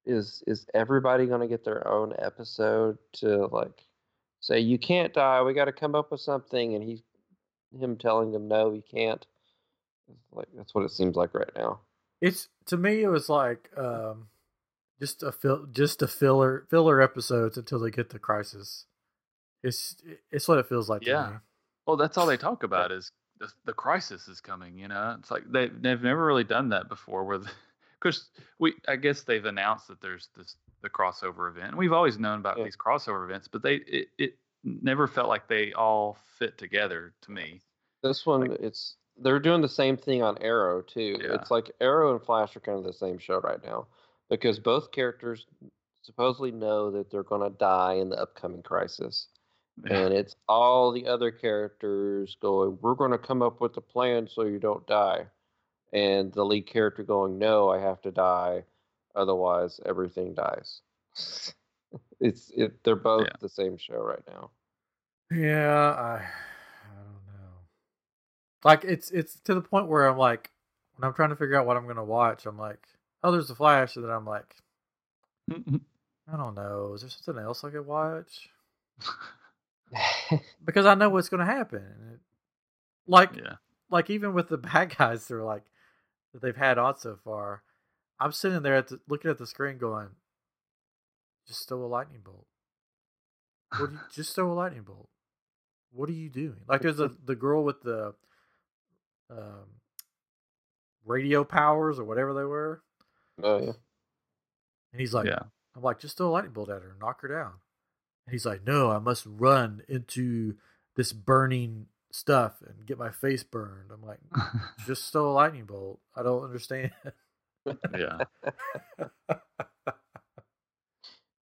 is is everybody gonna get their own episode to like say you can't die? We got to come up with something, and he, him telling them no, he can't. It's like that's what it seems like right now. It's to me, it was like um, just a fill, just a filler filler episodes until they get the crisis. It's it's what it feels like. Yeah. To me. Well, that's all they talk about is the, the crisis is coming. You know, it's like they they've never really done that before. Where, because <laughs> we I guess they've announced that there's this the crossover event. And we've always known about Yeah. these crossover events, but they it, it never felt like they all fit together to me. This one, it's they're doing the same thing on Arrow too. Yeah. It's like Arrow and Flash are kind of the same show right now because both characters supposedly know that they're going to die in the upcoming crisis, and it's all the other characters going, "We're going to come up with a plan so you don't die," and the lead character going, "No, I have to die, otherwise everything dies." <laughs> it's it. They're both Yeah. the same show right now. Yeah, I I don't know. Like it's it's to the point where I'm like when I'm trying to figure out what I'm gonna watch, I'm like, oh, there's the Flash, and then I'm like, <laughs> I don't know, is there something else I could watch? <laughs> Because I know what's gonna happen. Like yeah. like even with the bad guys they're like that they've had on so far, I'm sitting there at the, looking at the screen going, just throw a lightning bolt. What do you, just throw a lightning bolt. What are you doing? Like there's a <laughs> the girl with the um, radio powers or whatever they were, oh yeah. and he's like, yeah. I'm like, just throw a lightning bolt at her, knock her down. And he's like, no, I must run into this burning stuff and get my face burned. I'm like, <laughs> just throw a lightning bolt. I don't understand. <laughs> yeah. <laughs>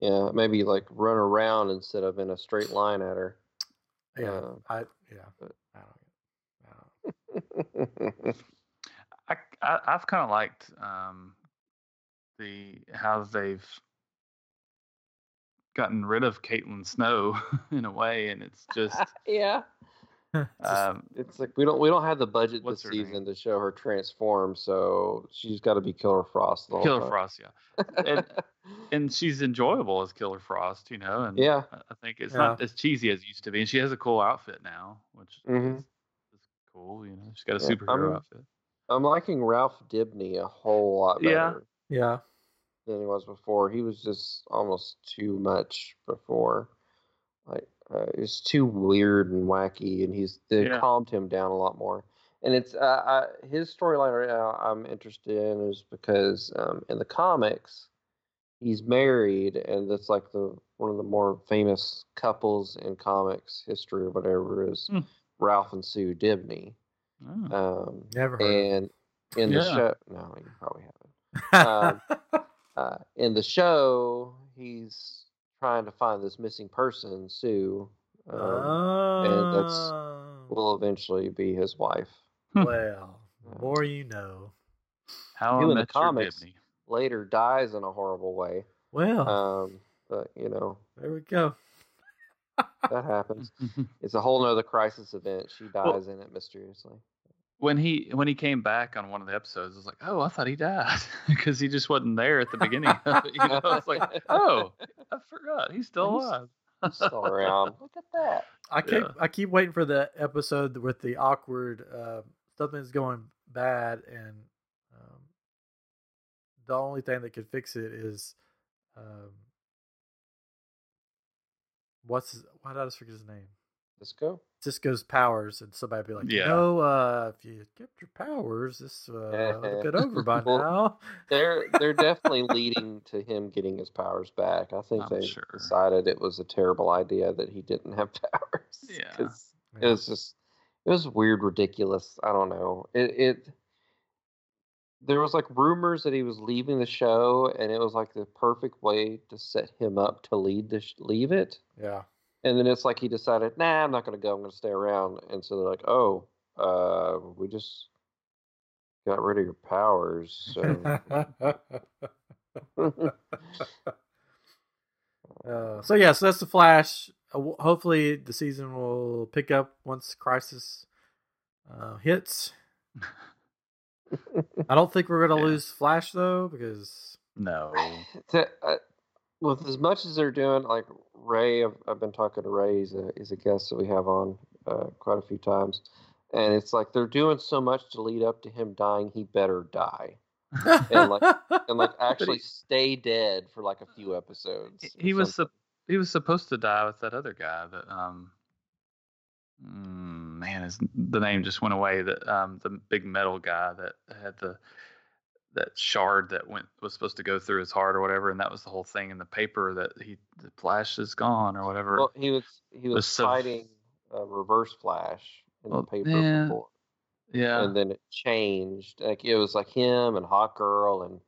Yeah, maybe like run around instead of in a straight line at her. yeah, Uh, I yeah, but- I don't, I don't. <laughs> I, I I've kind of liked um, the how they've gotten rid of Caitlin Snow <laughs> in a way, and it's just yeah, <laughs> um, it's like we don't we don't have the budget this her name? season to show her transform, so she's got to be Killer Frost. The whole Killer time. Frost, yeah, and <laughs> and she's enjoyable as Killer Frost, you know, and yeah, I I think it's Yeah. not as cheesy as it used to be, and she has a cool outfit now, which Mhm. is, is cool, you know. She's got a Yeah, superhero I'm- outfit. I'm liking Ralph Dibney a whole lot better Yeah. Yeah, than he was before. He was just almost too much before. Like uh, it was too weird and wacky, and he's they Yeah. calmed him down a lot more. And it's uh, I, his storyline right now. I'm interested in is because um, in the comics, he's married, and that's like the one of the more famous couples in comics history or whatever is Hmm. Ralph and Sue Dibney. Oh. Um, never heard. and in the Yeah. show, no, you probably haven't <laughs> um, uh, in the show, he's trying to find this missing person, Sue, um, and that's- Oh, will eventually be his wife. well, the more you know. How Who in the comics- Dibney. Later, dies in a horrible way. Well, Um, but you know there we go. that happens. <laughs> It's a whole nother crisis event. She dies in it mysteriously. When he when he came back on one of the episodes, I was like, oh, I thought he died <laughs> because he just wasn't there at the beginning. of it, you know, I was like, <laughs> oh, I forgot he's still He's- alive. He's still <laughs> around. Look at that. I keep Yeah. I keep waiting for the episode with the awkward uh, something's going bad and um, the only thing that could fix it is um, what's his, why did I just forget his name? Cisco. Cisco's powers, and somebody be like, Yeah. you know, uh, if you kept your powers, this uh, would have been over by <laughs> Well, now. They're they're definitely <laughs> leading to him getting his powers back. I think I'm they sure. decided it was a terrible idea that he didn't have <laughs> powers. Yeah. 'cause it Yeah. was just it was weird, ridiculous. I don't know. It it there was like rumors that he was leaving the show, and it was like the perfect way to set him up to lead the sh- leave it. Yeah. And then it's like he decided, nah, I'm not going to go. I'm going to stay around. And so they're like, oh, uh, we just got rid of your powers. So <laughs> Uh, so yeah, so that's the Flash. Uh, hopefully, the season will pick up once Crisis uh, hits. <laughs> I don't think we're gonna Yeah. lose Flash though, because No. <sighs> to, uh, with as much as they're doing, like Ray, I've, I've been talking to Ray. He's a, he's a guest that we have on uh, quite a few times. And it's like they're doing so much to lead up to him dying, he better die. And, like- And like <laughs> actually stay dead for like a few episodes. He- was sup- he was supposed to die with that other guy that um mm, man his the name just went away that um the big metal guy that had the that shard that went was supposed to go through his heart or whatever and that was the whole thing in the paper that he the flash is gone or whatever Well, he was he was was so- fighting uh, Reverse Flash in Well, the paper yeah. before, yeah and then it changed. Like it was like him and Hot Girl, and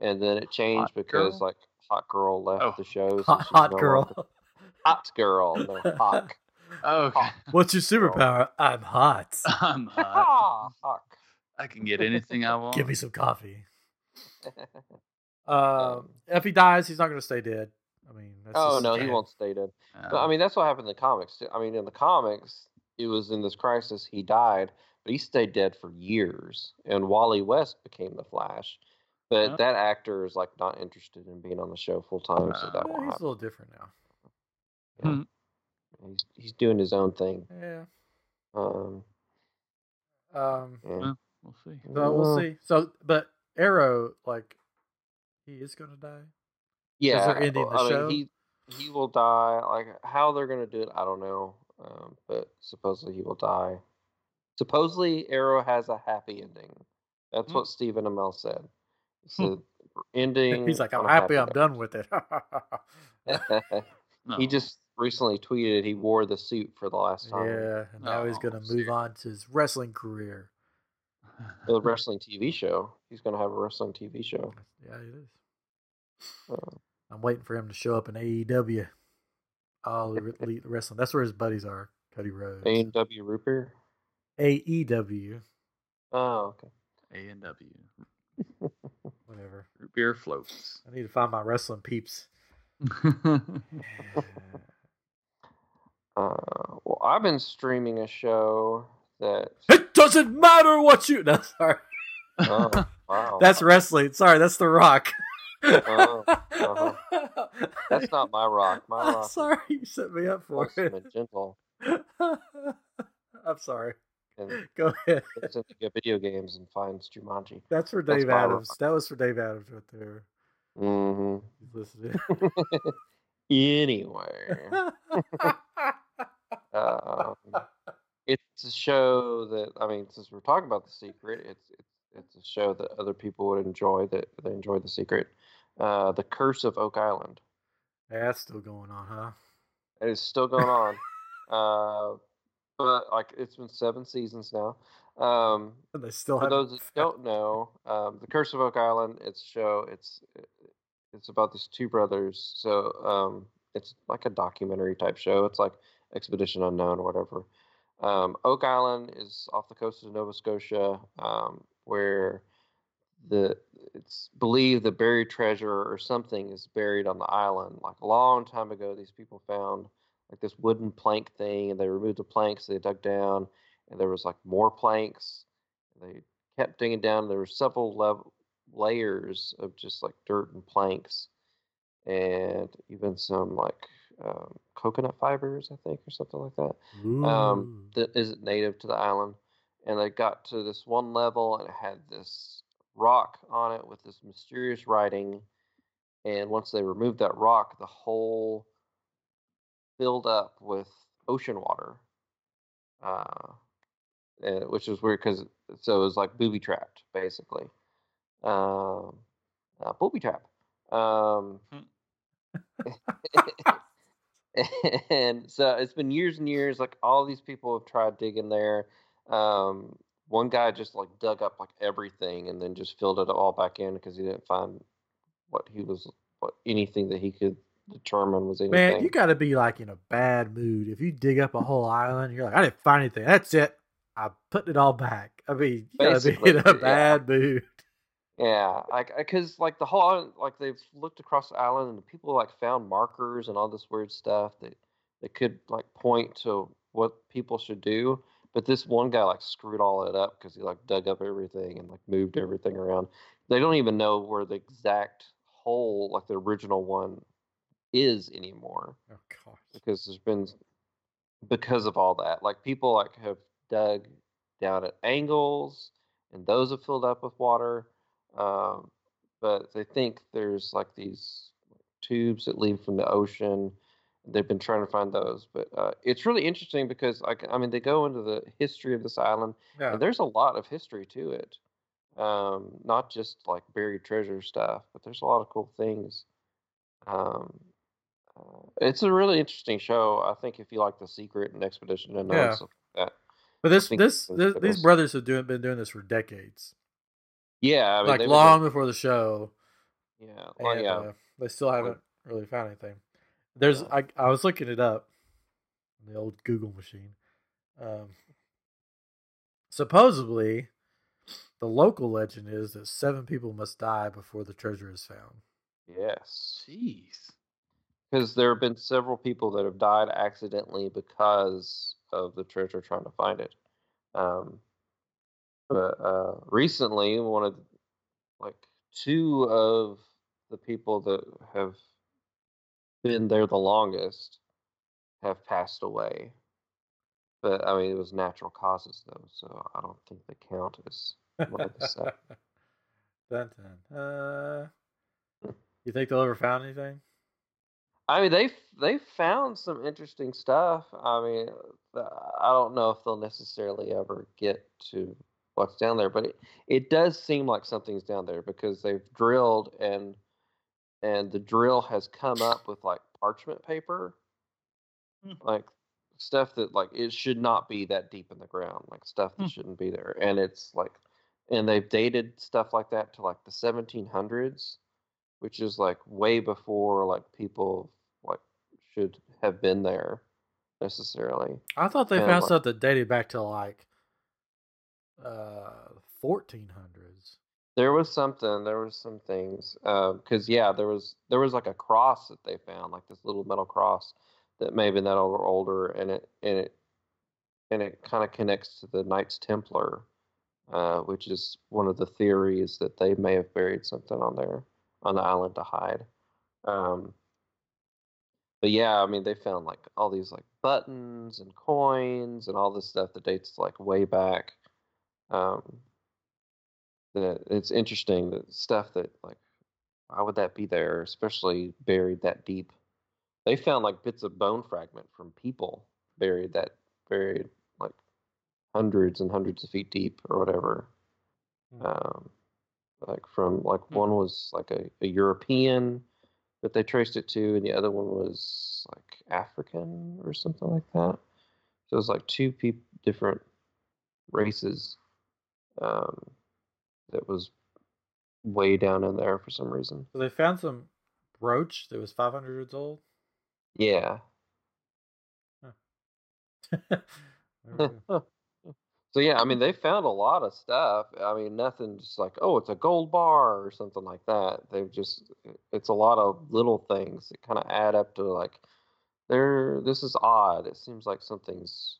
and then it changed Hot because Girl? like Hot Girl left Oh. the show. so hot, she's hot no girl. longer- Hot Girl, no <laughs> Hawk. oh okay. What's your superpower? I'm hot. <laughs> I'm <laughs> hot. Hawk. I can get <laughs> anything I want Give me some coffee. <laughs> Um, if he dies, he's not gonna stay dead. I mean, that's oh no, he won't stay dead. Uh, But, I mean, that's what happened in the comics. too. I mean, in the comics, it was in this crisis he died, but he stayed dead for years. And Wally West became the Flash, but that actor is like not interested in being on the show full time, so that Yeah, he's a little different now. Hmm. He's he's doing his own thing. Yeah. Um, Um. yeah. We'll see So we'll Uh, see. So, but Arrow, like, he is gonna die. Yeah, they're ending well, the I show? mean, he he will die. Like how they're gonna do it, I don't know. Um, but supposedly he will die. Supposedly Arrow has a happy ending. That's Hmm. what Stephen Amell said. He said <laughs> ending. He's like, I'm on a happy. I'm done with it. <laughs> <laughs> no. he just recently tweeted he wore the suit for the last time. yeah. And now he's Oh, gonna move on to his wrestling career. The <laughs> wrestling TV show. He's gonna have a wrestling TV show. Yeah, it is. Uh, I'm waiting for him to show up in AEW. All the elite wrestling. That's where his buddies are. Cody Rhodes. A and W Root Beer. AEW. Oh, okay. A and W <laughs> Whatever. root beer floats. I need to find my wrestling peeps. <laughs> Uh, well, I've been streaming a show that. It doesn't matter what you. No, sorry. Oh, wow. <laughs> That's wrestling. Sorry, that's The Rock. Oh, uh-huh. That's not my rock. My I'm <laughs> rock sorry, you set me up for it. gentle <laughs> I'm sorry. and Go ahead. video games and finds Jumanji. That's for Dave my Adams. That was for Dave Adams right there. hmm He's listening. anyway, um, it's a show that I mean, since we're talking about the secret, it's it's it's a show that other people would enjoy that they enjoy the secret. Uh, the Curse of Oak Island. That's still going on, huh? It is still going on. uh, but like it's been seven seasons now. Um, <laughs> They still for have. those that <laughs> don't know, um, the Curse of Oak Island. It's a show. It's it's about these two brothers. So um, it's like a documentary type show. It's like Expedition Unknown or whatever. Um, Oak Island is off the coast of Nova Scotia, um, where the it's believed the buried treasure or something is buried on the island. Like a long time ago, these people found like this wooden plank thing, and they removed the planks. They dug down, and there was like more planks. They kept digging down. There were several level layers of just like dirt and planks, and even some like um, coconut fibers, I think, or something like that um, that isn't native to the island. And they got to this one level and it had this rock on it with this mysterious writing. And once they removed that rock, the hole filled up with ocean water, uh, and, which was weird because so it was like booby trapped basically, um, uh, booby trap. Um, <laughs> <laughs> and so it's been years and years. Like all these people have tried digging there. Um, one guy just like dug up like everything and then just filled it all back in because he didn't find what he was what anything that he could determine was anything. Man, you got to be like in a bad mood if you dig up a whole island. You're like, I didn't find anything. That's it. I put it all back. I mean, you got to be in a <laughs> yeah. bad mood. Yeah, like because like the whole like they've looked across the island and the people like found markers and all this weird stuff that that could like point to what people should do. But this one guy like screwed all it up because he like dug up everything and like moved everything around. They don't even know where the exact hole, like the original one, is anymore Oh gosh. because there's been because of all that. Like people like have dug down at angles, and those have filled up with water. Um, but they think there's like these tubes that lead from the ocean. They've been trying to find those, but uh, it's really interesting because like I mean they go into the history of this island, Yeah. and there's a lot of history to it. Um, not just like buried treasure stuff, but there's a lot of cool things. Um, uh, it's a really interesting show. I think if you like The Secret and Expedition Unknown Yeah. stuff like that. But this, this, this these brothers have doing been doing this for decades, Yeah, I mean, like they've been long before the show. Yeah, well, and yeah. uh, they still haven't really found anything. There's, Yeah. I, I was looking it up, on the old Google machine. Um, supposedly, the local legend is that seven people must die before the treasure is found. yes, Jeez. because there have been several people that have died accidentally because of the treasure trying to find it. Um, but uh, recently, one of like two of the people that have been there the longest have passed away. But I mean, it was natural causes though, so I don't think they count as one of the seven. dun, dun. Uh, you think they'll ever found anything? I mean, they they found some interesting stuff. I mean, uh, I don't know if they'll necessarily ever get to what's down there, but it, it does seem like something's down there because they've drilled and and the drill has come up with like parchment paper, Hmm. like stuff that like it should not be that deep in the ground, like stuff that Hmm. shouldn't be there, and it's like, and they've dated stuff like that to like the 1700s, which is like way before like people like should have been there necessarily. I thought they Yeah, found like- stuff that dated back to like uh 1400s. There was something. There was some things. Because yeah, there was there was like a cross that they found, like this little metal cross that may have been that old or older, and it and it and it kind of connects to the Knights Templar, uh, which is one of the theories that they may have buried something on there on the island to hide. Um, but yeah, I mean, they found like all these like buttons and coins and all this stuff that dates like way back. Um, that it's interesting that stuff that like why would that be there, especially buried that deep? They found like bits of bone fragment from people buried that buried like hundreds and hundreds of feet deep or whatever. Hmm. Um, like from like Hmm. one was like a, a European that they traced it to, and the other one was like African or something like that. So it was like two peop- different races um, that was way down in there for some reason. So they found some brooch that was 500 years old. Yeah. Good. <laughs> <laughs> so yeah, I mean they found a lot of stuff. I mean nothing just like oh it's a gold bar or something like that. They've just it's a lot of little things that kind of add up to like there this is odd. It seems like something's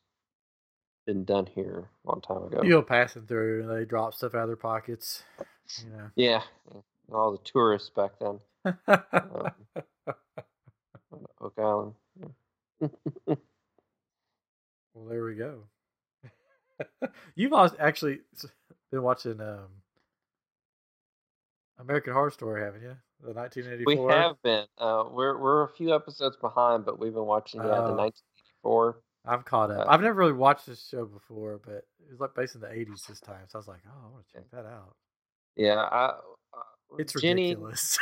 been done here a long time ago. you go passing through and they drop stuff out of their pockets. You know. Yeah, all the tourists back then on <laughs> Oak Island. <laughs> well, there we go. <laughs> You've actually been watching um, American Horror Story, haven't you? The 1984. We have been. Uh, we're we're a few episodes behind, but we've been watching yeah, the Oh. 1984. I'm caught up. Uh, I've never really watched this show before, but it was like based in the '80s this time, so I was like, oh, I want to check that out. Yeah, I, uh, It's Jenny. ridiculous.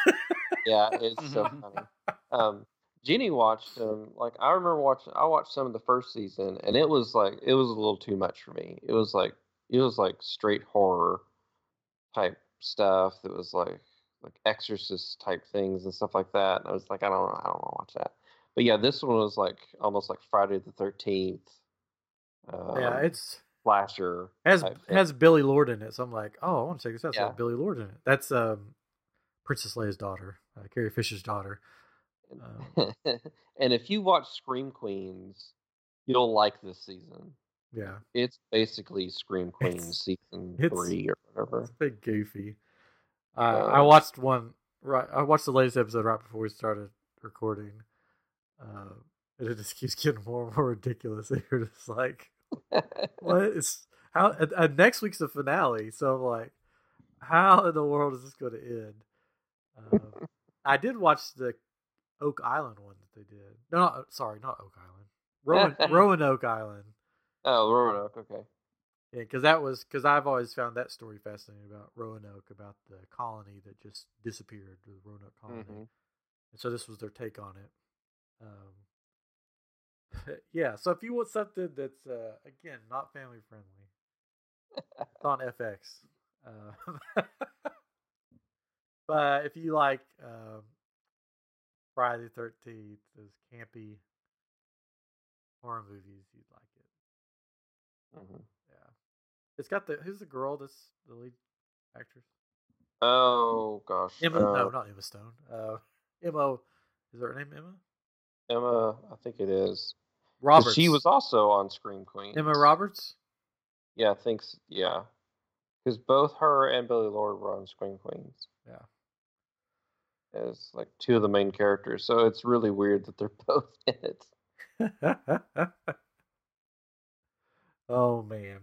Yeah, it's so <laughs> funny. Um, Jenny watched them. Like I remember watching. I watched some of the first season, and it was like it was a little too much for me. It was like it was like straight horror type stuff. That was like like Exorcist type things and stuff like that. And I was like, I don't I don't want to watch that. But yeah, this one was like almost like Friday the Thirteenth. Um, yeah, it's slasher. has has Billie Lourd in it, so I'm like, oh, I want to check this out. Yeah. got Billie Lourd in it. That's um, Princess Leia's daughter, uh, Carrie Fisher's daughter. Um, <laughs> and if you watch Scream Queens, you'll like this season. yeah, It's basically Scream Queens It's- season it's- three or whatever. it's a bit goofy. Uh, I Uh, watched one right. I watched the latest episode right before we started recording, uh, and it just keeps <laughs> getting more and more ridiculous. And you're just like, what <laughs> is how? And, and next week's the finale, so I'm like, how in the world is this going to end? Um, <laughs> I did watch the Oak Island one that they did. No, not, sorry, not Oak Island. Rowan, Roanoke Island. oh, Roanoke. Okay. Yeah, because that was because I've always found that story fascinating about Roanoke, about the colony that just disappeared, the Roanoke colony. Mhm. And so this was their take on it. Um, <laughs> yeah, so if you want something that's uh, again not family friendly, it's on <laughs> FX. Uh, <laughs> but if you like um, Friday the Thirteenth, those campy horror movies, you'd like it. Mhm. Yeah, it's got the who's the girl that's the lead actress? Oh gosh. Emma? uh, no, not Emma Stone. Uh, Emma. Is her name Emma? Emma. I think it is. Roberts. She was also on Scream Queens. Emma Roberts. Yeah, I think. Yeah. Because both her and Billie Lourd were on Scream Queens Yeah. as like two of the main characters. So it's really weird that they're <laughs> both in it. <laughs> oh man.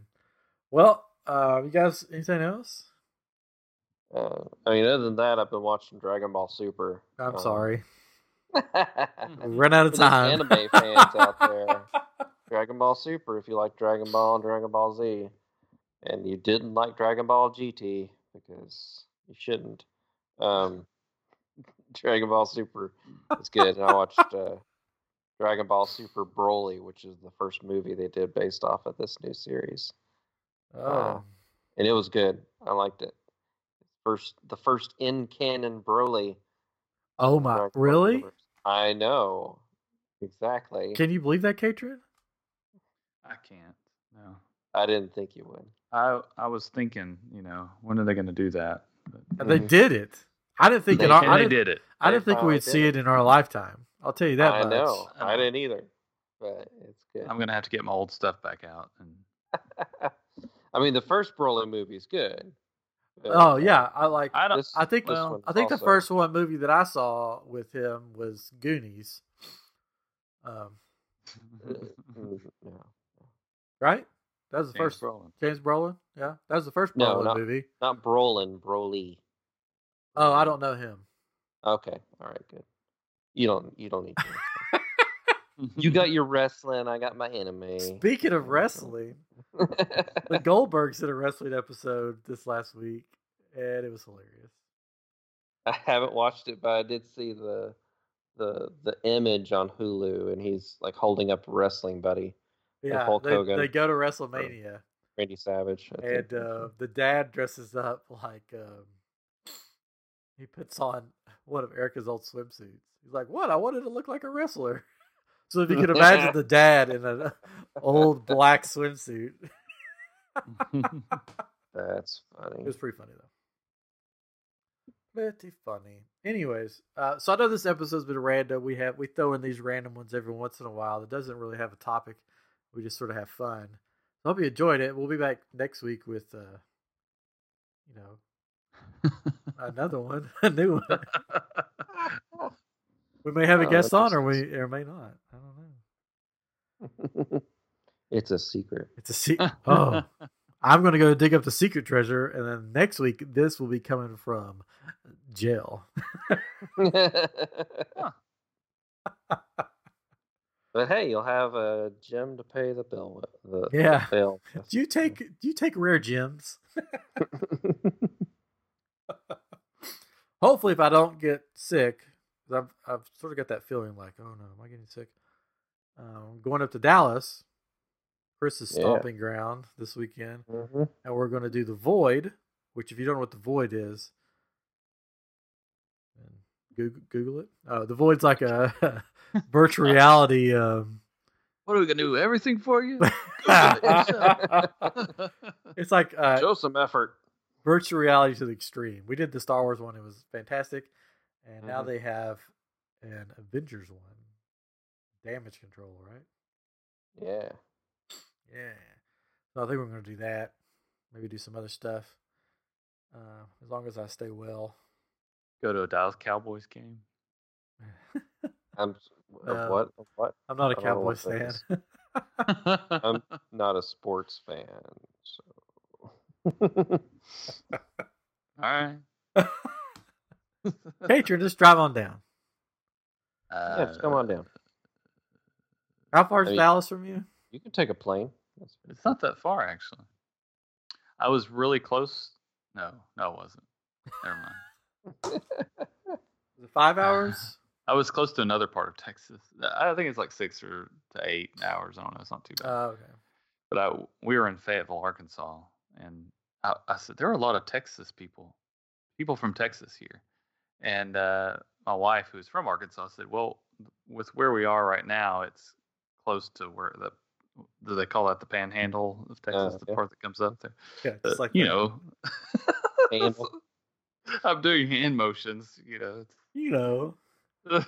Well, uh, you guys, anything else? Uh, I mean, other than that, I've been watching Dragon Ball Super. I'm um, sorry. <laughs> Ran out of time. anime fans out <laughs> there, Dragon Ball Super, if you like Dragon Ball and Dragon Ball Z, and you didn't like Dragon Ball GT because you shouldn't, um, <laughs> Dragon Ball Super is good. I watched uh, Dragon Ball Super Broly, which is the first movie they did based off of this new series, Oh, and it was good. I liked it. First, the first in canon Broly. oh my! Dragon Really? Universe. I know exactly. Can you believe that, Katrin? I can't. No. I didn't think you would. I I was thinking, you know, when are they going to do that? But, They Mhm. did it. I didn't think They in our, can- I didn't, did it. I didn't think we'd did see it. it in our lifetime. I'll tell you that I much. know. I I didn't either. But it's good. I'm going to have to get my old stuff back out. And <laughs> I mean, the first Broly movie is good. Oh uh, yeah, I like. I this- I think well, I think the first one movie that I saw with him was Goonies. Um, <laughs> right? That was the James first Brolin. James Brolin. Yeah, that was the first No, Brolin not- movie. not Brolin, Broly. Oh, I don't know him. Okay, all right, good. You don't. You don't need to. You got your wrestling. I got my anime. Speaking of wrestling, <laughs> the Goldbergs did a wrestling episode this last week, and it was hilarious. I haven't watched it, but I did see the the the image on Hulu, and he's like holding up a wrestling buddy, Yeah, Hulk they, Hogan. they go to WrestleMania, Randy Savage. I and uh, the dad dresses up like um, he puts on one of Erica's old swimsuits. He's like, "What? I wanted to look like a wrestler." So if you can <laughs> imagine the dad in an old black swimsuit, <laughs> That's funny. it was pretty funny though. Pretty funny. Anyways, uh, so I know this episode's been random. We have we throw in these random ones every once in a while. That doesn't really have a topic. We just sort of have fun. I hope you enjoyed it. We'll be back next week with, uh, you know, <laughs> another one, a new one. We may have a Oh, guest on, or we or may not. I don't know. <laughs> it's a secret. It's a secret. <laughs> Oh, I'm going to go dig up the secret treasure, and then next week this will be coming from jail. <laughs> But hey, you'll have a gem to pay the bill with. The, the Yeah. bill. Do you take do you take rare gems? Hopefully, if I don't get sick, I've I've sort of got that feeling like, oh no, am I getting sick? Um, going up to Dallas, Chris's Yeah. stomping ground this weekend, Mhm. and we're going to do the Void. Which, if you don't know what the Void is, Google, Google it. Uh, the Void's like a <laughs> virtual reality. Um, What are we gonna do? <laughs> Everything for you? <laughs> it's like uh, Show some effort. virtual reality to the extreme. We did the Star Wars one; it was fantastic, and now Mhm. they have an Avengers one, damage control, right? Yeah. Yeah. So I think we're going to do that. Maybe do some other stuff. Uh, as long as I stay well. Go to a Dallas Cowboys game. <laughs> I'm Uh, what? What? I'm not a I don't know what Cowboys fan. <laughs> I'm not a sports fan, so. <laughs> All right. <laughs> Patron, just drive on down. Uh, yeah, just come on down. How far is I mean- Dallas from you? You can take a plane. It's not that far actually. I was really close. No, no, it wasn't. Never mind. <laughs> Is it five hours? I was close to another part of Texas. I think it's like six or to eight hours. I don't know. It's not too bad. Oh, okay. but I, we were in Fayetteville, Arkansas, and I, I said there are a lot of Texas people, people from Texas here, and uh, my wife, who's from Arkansas, said, "Well, with where we are right now, it's close to where the do they call that the Panhandle of Texas, Uh, the yeah. part that comes up there? Yeah, Uh, like you know, <laughs> I'm doing hand motions, you know, You know. <laughs>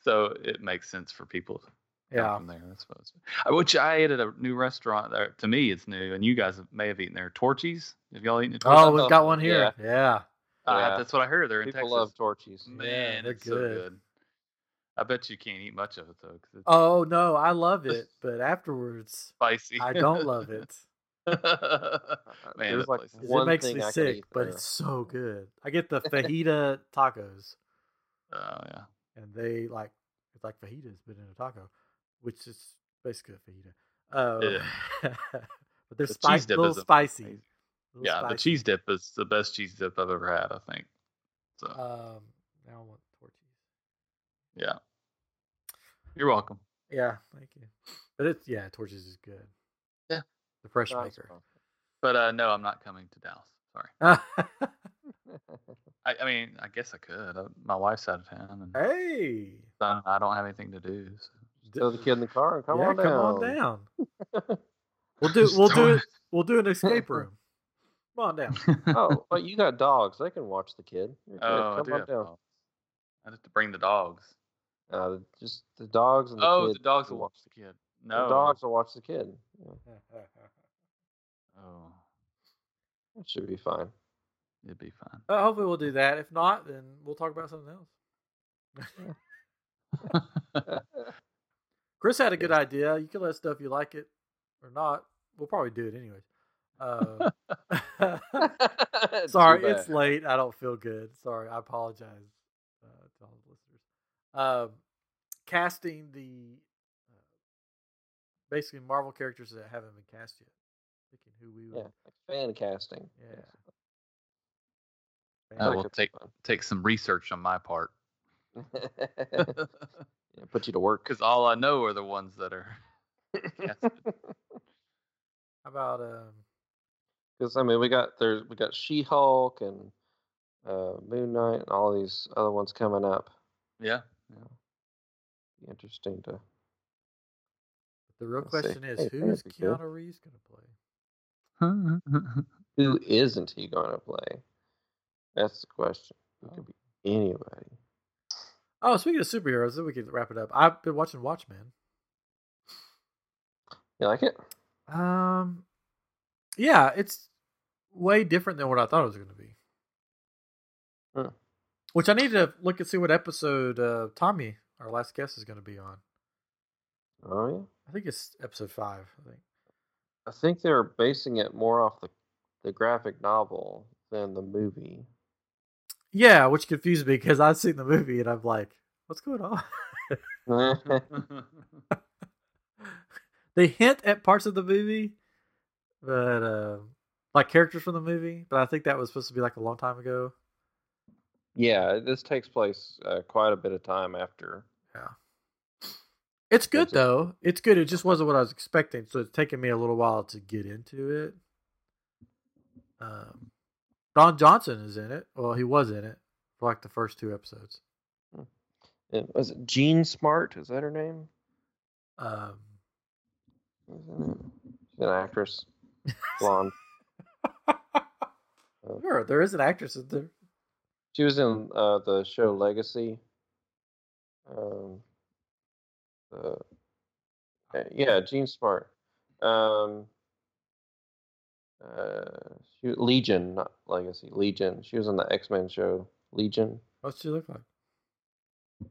so it makes sense for people to come Yeah. from there, I suppose. Which I ate at a new restaurant there. To me, it's new, and you guys may have eaten there. Torchy's. Have y'all eaten at Torchy's? Oh, we've got one here. Yeah. Yeah. Uh, Yeah. that's what I heard. They're in People Texas. love Torchy's. Man, they're it's so good. good. I bet you can't eat much of it though, it's Oh no, I love <laughs> it, but afterwards spicy. I don't love it. <laughs> Man, There's like place is- one it makes thing me I sick, but it's so good. I get the <laughs> fajita tacos, oh yeah. and they like it's like fajitas, but in a taco, which is basically a fajita. Uh, but they're The spicy, cheese little spicy. amazing. Little Yeah, the cheese dip is the best cheese dip I've ever had. I think. So Um, now I want tortillas. yeah, you're welcome. Yeah, thank you. But it's yeah, torches is good. Yeah. the fresh Nice maker. But uh, no, I'm not coming to Dallas. Sorry. <laughs> I, I mean, I guess I could. Uh, my wife's out of town, and hey, I I don't have anything to do. So. Throw the kid in the car and come yeah, on down. come on down. <laughs> We'll do we'll do it. We'll do an escape <laughs> room. Come on down. oh, but you got dogs. They can watch the kid. You're. Oh, I come do on have down. dogs. I have to bring the dogs. Uh, just the dogs and the oh, kid the dogs will watch the kid. No, The dogs will watch the kid. Yeah, <laughs> Oh, that should be fine. it'd be fine. Uh, hopefully we'll do that. If not, then we'll talk about something else. <laughs> <laughs> Chris had a good idea. You can let us know if you like it or not. We'll probably do it anyways. <laughs> <laughs> Uh, sorry, it's late. I don't feel good. Sorry, I apologize uh, to all the listeners. Um, casting the uh, basically Marvel characters that haven't been cast yet. Picking who we would. like fan casting. Yeah. I That will could be take take some research on my part <laughs> yeah, put you to work. because all I know are the ones that are. How about um? Because I mean, we got there's we got She Hulk and uh, Moon Knight and all these other ones coming up. yeah. Be interesting to. The real Let's see. question is, Hey, who's that'd good. Keanu Reeves going to play? Who isn't he going to play? That's the question. It Oh. could be anybody. Oh, speaking of superheroes, then we can wrap it up. I've been watching Watchmen. You like it? Um, yeah, it's way different than what I thought it was going to be. Hmm. Which I need to look and see what episode uh, Tommy, our last guest, is going to be on. Oh yeah. I think it's episode five. I think. I think they're basing it more off the the graphic novel than the movie. Yeah, which confused me because I've seen the movie and I'm like, what's going on? <laughs> <laughs> they hint at parts of the movie, but uh, like characters from the movie. But I think that was supposed to be like a long time ago. Yeah, this takes place uh, quite a bit of time after. Yeah. It's good it- though. It's good. It just wasn't what I was expecting, so it's taken me a little while to get into it. Um, Don Johnson is in it. Well, he was in it for like the first two episodes. And was it Jean Smart? Is that her name? Um, it? She's an actress, blonde. <laughs> sure, there is an actress in there. She was in uh, the show Legacy. Um, uh, uh, yeah, Jean Smart. Um, uh, she, Legion, not Legacy. Legion. She was on the X Men show Legion. What's she look like?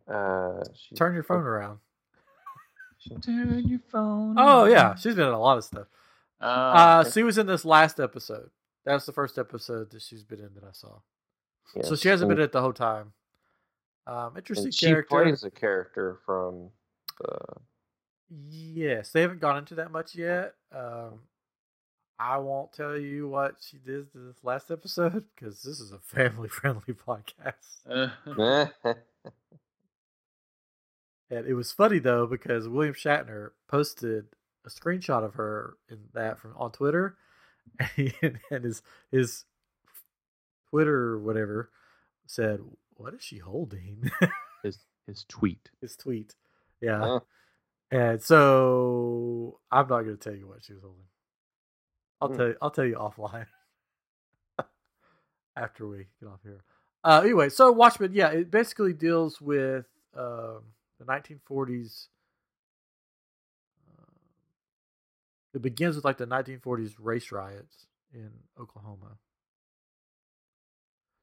Uh, she, Turn your phone around. Turn your phone. Oh yeah, she's been in a lot of stuff. Uh, Uh, she was in this last episode. That's the first episode that she's been in that I saw. yeah, So she hasn't been in it the whole time. Um, interesting she character. plays a character from the. Yes, they haven't gone into that much yet. Um, I won't tell you what she did to this last episode because this is a <laughs> family-friendly podcast. uh, <laughs> And it was funny though because William Shatner posted a screenshot of her in that from on Twitter, <laughs> and, and his his Twitter or whatever said, "What is she holding?" <laughs> his his tweet. his tweet, yeah. Huh. And so I'm not going to tell you what she was holding. I'll Hmm. tell you. I'll tell you offline <laughs> after we get off here. Uh, anyway, so Watchmen, yeah, it basically deals with um, the 1940s. Uh, it begins with like the 1940s race riots in Oklahoma.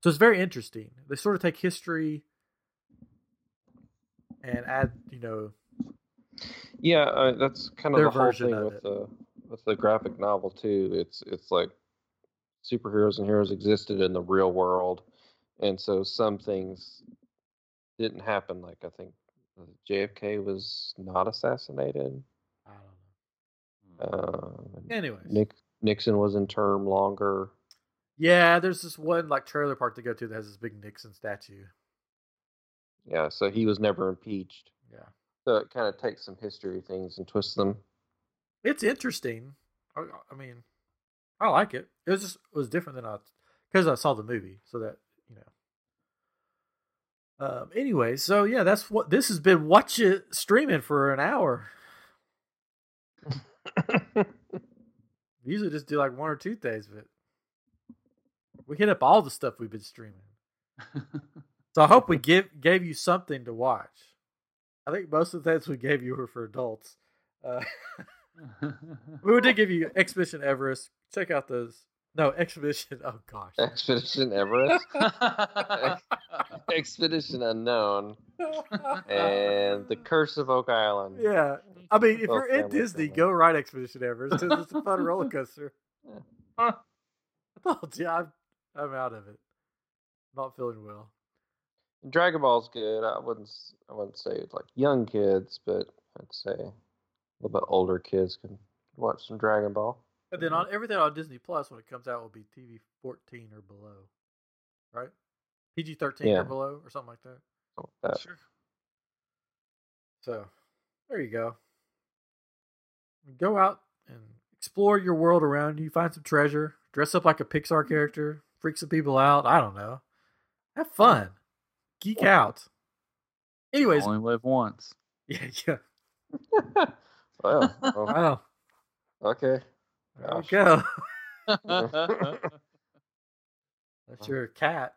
So it's very interesting. They sort of take history and add, you know, Yeah, uh, that's kind of the whole thing with it. the with the graphic novel too. It's it's like superheroes and heroes existed in the real world, and so some things didn't happen. Like I think uh, JFK was not assassinated. Uh, Anyways, Nick Nixon was in term longer. yeah, there's this one like trailer park to go to that has this big Nixon statue. Yeah, so he was never impeached. Yeah, So it kind of takes some history things and twists them. it's interesting. I, I mean, I like it. It was just it was different than I because I saw the movie, so that you know. Um. Anyway, so yeah, that's what this has been. Watcha Streaming for an hour. <laughs> Usually just do like one or two days, but we hit up all the stuff we've been streaming. So I hope we <laughs> give gave you something to watch. I think most of the things we gave you were for adults. Uh, <laughs> we did give you Expedition Everest. Check out those. No, Expedition. Oh gosh. Expedition Everest, Expedition Unknown, and The Curse of Oak Island. yeah, I mean, if you're in Disney, go ride Expedition Everest. 'cause It's a fun roller <laughs> coaster. Yeah. I told you, I'm, I'm out of it. Not feeling well. Dragon Ball's good. I wouldn't. I wouldn't say it's like young kids, but I'd say a little bit older kids can watch some Dragon Ball. And then on everything on Disney Plus when it comes out will be TV 14 or below, right? PG 13 Yeah. or below or something like that. Something like that. sure. So there you go. Go out and explore your world around you. Find some treasure. Dress up like a Pixar character. Freak some people out. I don't know. Have fun. Geek out. Anyways, Only live once. <laughs> <laughs> yeah, yeah. well, <laughs> well, Wow. okay. There you go. That's your cat.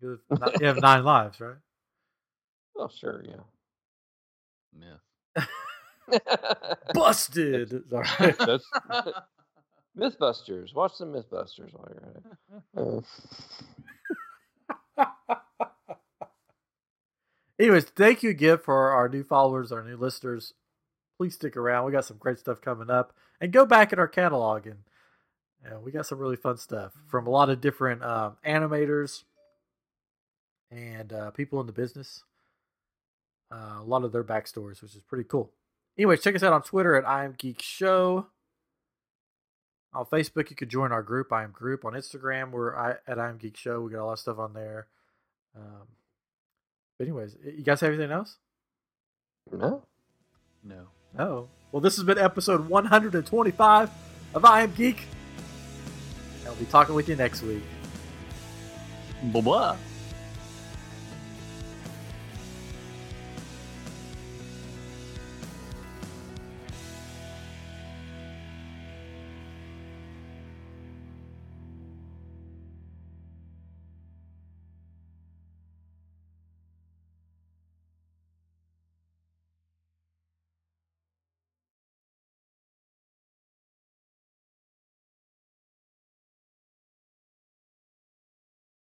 You have you have nine lives, right? Oh, sure, yeah. Myth. <laughs> Busted. Sorry. <laughs> That's <laughs> Mythbusters. Watch some Mythbusters while you're at it. Uh, Anyways, thank you again for our new followers, our new listeners. Please stick around. We got some great stuff coming up, and go back in our catalog and yeah, we got some really fun stuff from a lot of different um, animators and uh, people in the business. Uh, a lot of their backstories, which is pretty cool. Anyways, check us out on Twitter at I Am Geek Show. On Facebook, you could join our group, I Am Group. On Instagram, we're I, at I Am Geek Show. We got a lot of stuff on there. Um, but anyways, you guys have anything else? No. No. No. Well, this has been episode 125 of I Am Geek. I'll be talking with you next week. Blah blah.